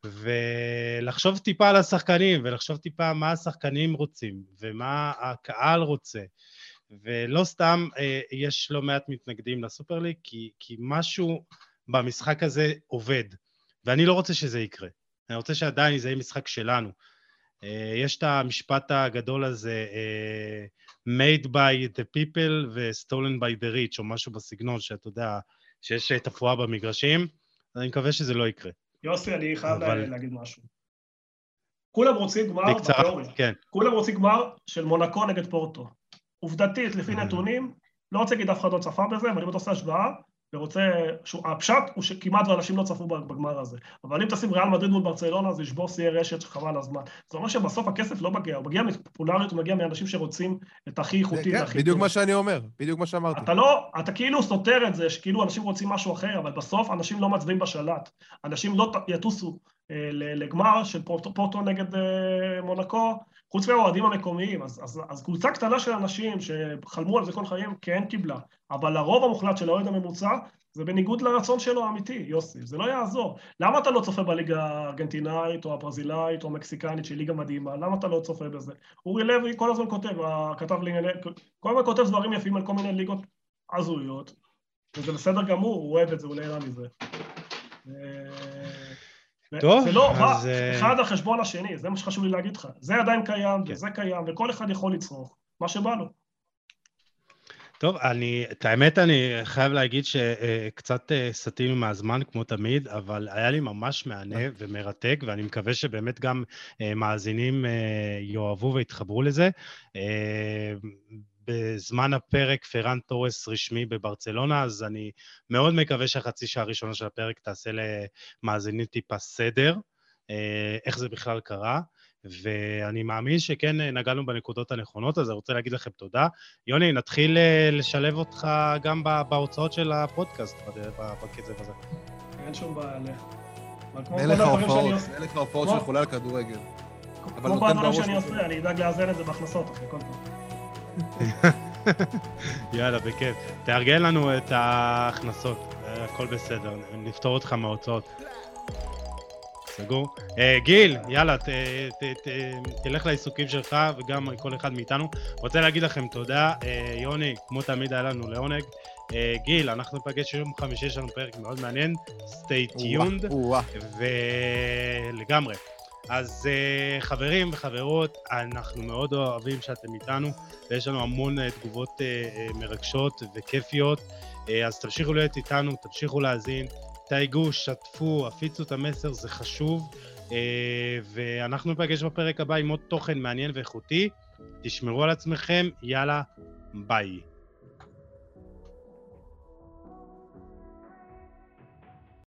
ולחשוב טיפה על השחקנים, ולחשוב טיפה מה השחקנים רוצים, ומה הקהל רוצה. ולא סתם יש לא מעט מתנגדים לסופרליג, כי, כי משהו במשחק הזה עובד, ואני לא רוצה שזה יקרה. אני רוצה שעדיין זה יהיה משחק שלנו. אה, יש את המשפט הגדול הזה, אה, made by the people ו-stolen by the rich, או משהו בסגנון, שאתה יודע, שיש תפאורה במגרשים, אני מקווה שזה לא יקרה. יוסי, אני חייב אבל... להגיד משהו. כולם רוצים גמר, בתיאוריה, כן. כולם רוצים גמר של מונקו נגד פורטו. עובדתית, לפי אה. נתונים, לא רוצה להגיד אף אחד לא צפה בזה, אבל אם אתה עושה השוואה, ורוצה, הפשט הוא שכמעט ואנשים לא צפו בגמר הזה. אבל אם תשים ריאל מדריד מול ברצלונה, זה ישבור שיאי רשת שחבל הזמן. זה אומר שבסוף הכסף לא מגיע, הוא מגיע מפופולריות, הוא מגיע מאנשים שרוצים את הכי איכותי והכי טוב. בדיוק מה שאני אומר, בדיוק מה שאמרתי. אתה לא, אתה כאילו סותר את זה, שכאילו אנשים רוצים משהו אחר, אבל בסוף אנשים לא מצביעים בשלט. אנשים לא יטוסו לגמר של פורטו נגד אה, מונקו, חוץ מהאוהדים המקומיים, אז, אז, אז קבוצה קטנה של אנשים שחלמו על זה כל חיים כן קיבלה, אבל הרוב המוחלט של האוהד הממוצע זה בניגוד לרצון שלו האמיתי, יוסי, זה לא יעזור. למה אתה לא צופה בליגה הארגנטינאית או הברזילאית או המקסיקנית, שהיא ליגה מדהימה? למה אתה לא צופה בזה? אורי לוי כל הזמן כותב, הכתב לענייני... כל הזמן כותב דברים יפים על כל מיני ליגות הזויות, וזה בסדר גמור, הוא אוהב את זה, הוא נהנה מזה. טוב, זה לא אז... בא אחד על חשבון השני, זה מה שחשוב לי להגיד לך. זה עדיין קיים, כן. וזה קיים, וכל אחד יכול לצרוך מה שבא לו. טוב, אני, את האמת, אני חייב להגיד שקצת אה, סטינו מהזמן, כמו תמיד, אבל היה לי ממש מהנה ומרתק, ואני מקווה שבאמת גם אה, מאזינים אה, יאהבו ויתחברו לזה. בזמן הפרק פרן תורס רשמי בברצלונה, אז אני מאוד מקווה שהחצי שעה הראשונה של הפרק תעשה למאזינים טיפה סדר, איך זה בכלל קרה. ואני מאמין שכן נגענו בנקודות הנכונות, אז אני רוצה להגיד לכם תודה. יוני, נתחיל לשלב אותך גם בהוצאות של הפודקאסט בקצב הזה. אין שום בעיה, מלך ההופעות, מלך ההופעות של חולה על כדורגל. כמו בדברים שאני עושה, אני אדאג לאזן את זה בהכנסות, אחי, כל פעם. יאללה, בכיף. תארגן לנו את ההכנסות, הכל בסדר, נפתור אותך מההוצאות. סגור. Uh, גיל, יאללה, ת, ת, ת, תלך לעיסוקים שלך וגם כל אחד מאיתנו. רוצה להגיד לכם תודה. Uh, יוני, כמו תמיד היה לנו לעונג. גיל, אנחנו נפגש יום חמישי, יש לנו פרק מאוד מעניין. stay tuned. ולגמרי. אז uh, חברים וחברות, אנחנו מאוד אוהבים שאתם איתנו, ויש לנו המון uh, תגובות uh, מרגשות וכיפיות. אז תמשיכו להיות איתנו, תמשיכו להאזין. תייגו, שתפו, הפיצו את המסר, זה חשוב. ואנחנו נפגש בפרק הבא עם עוד תוכן מעניין ואיכותי. תשמרו על עצמכם, יאללה, ביי.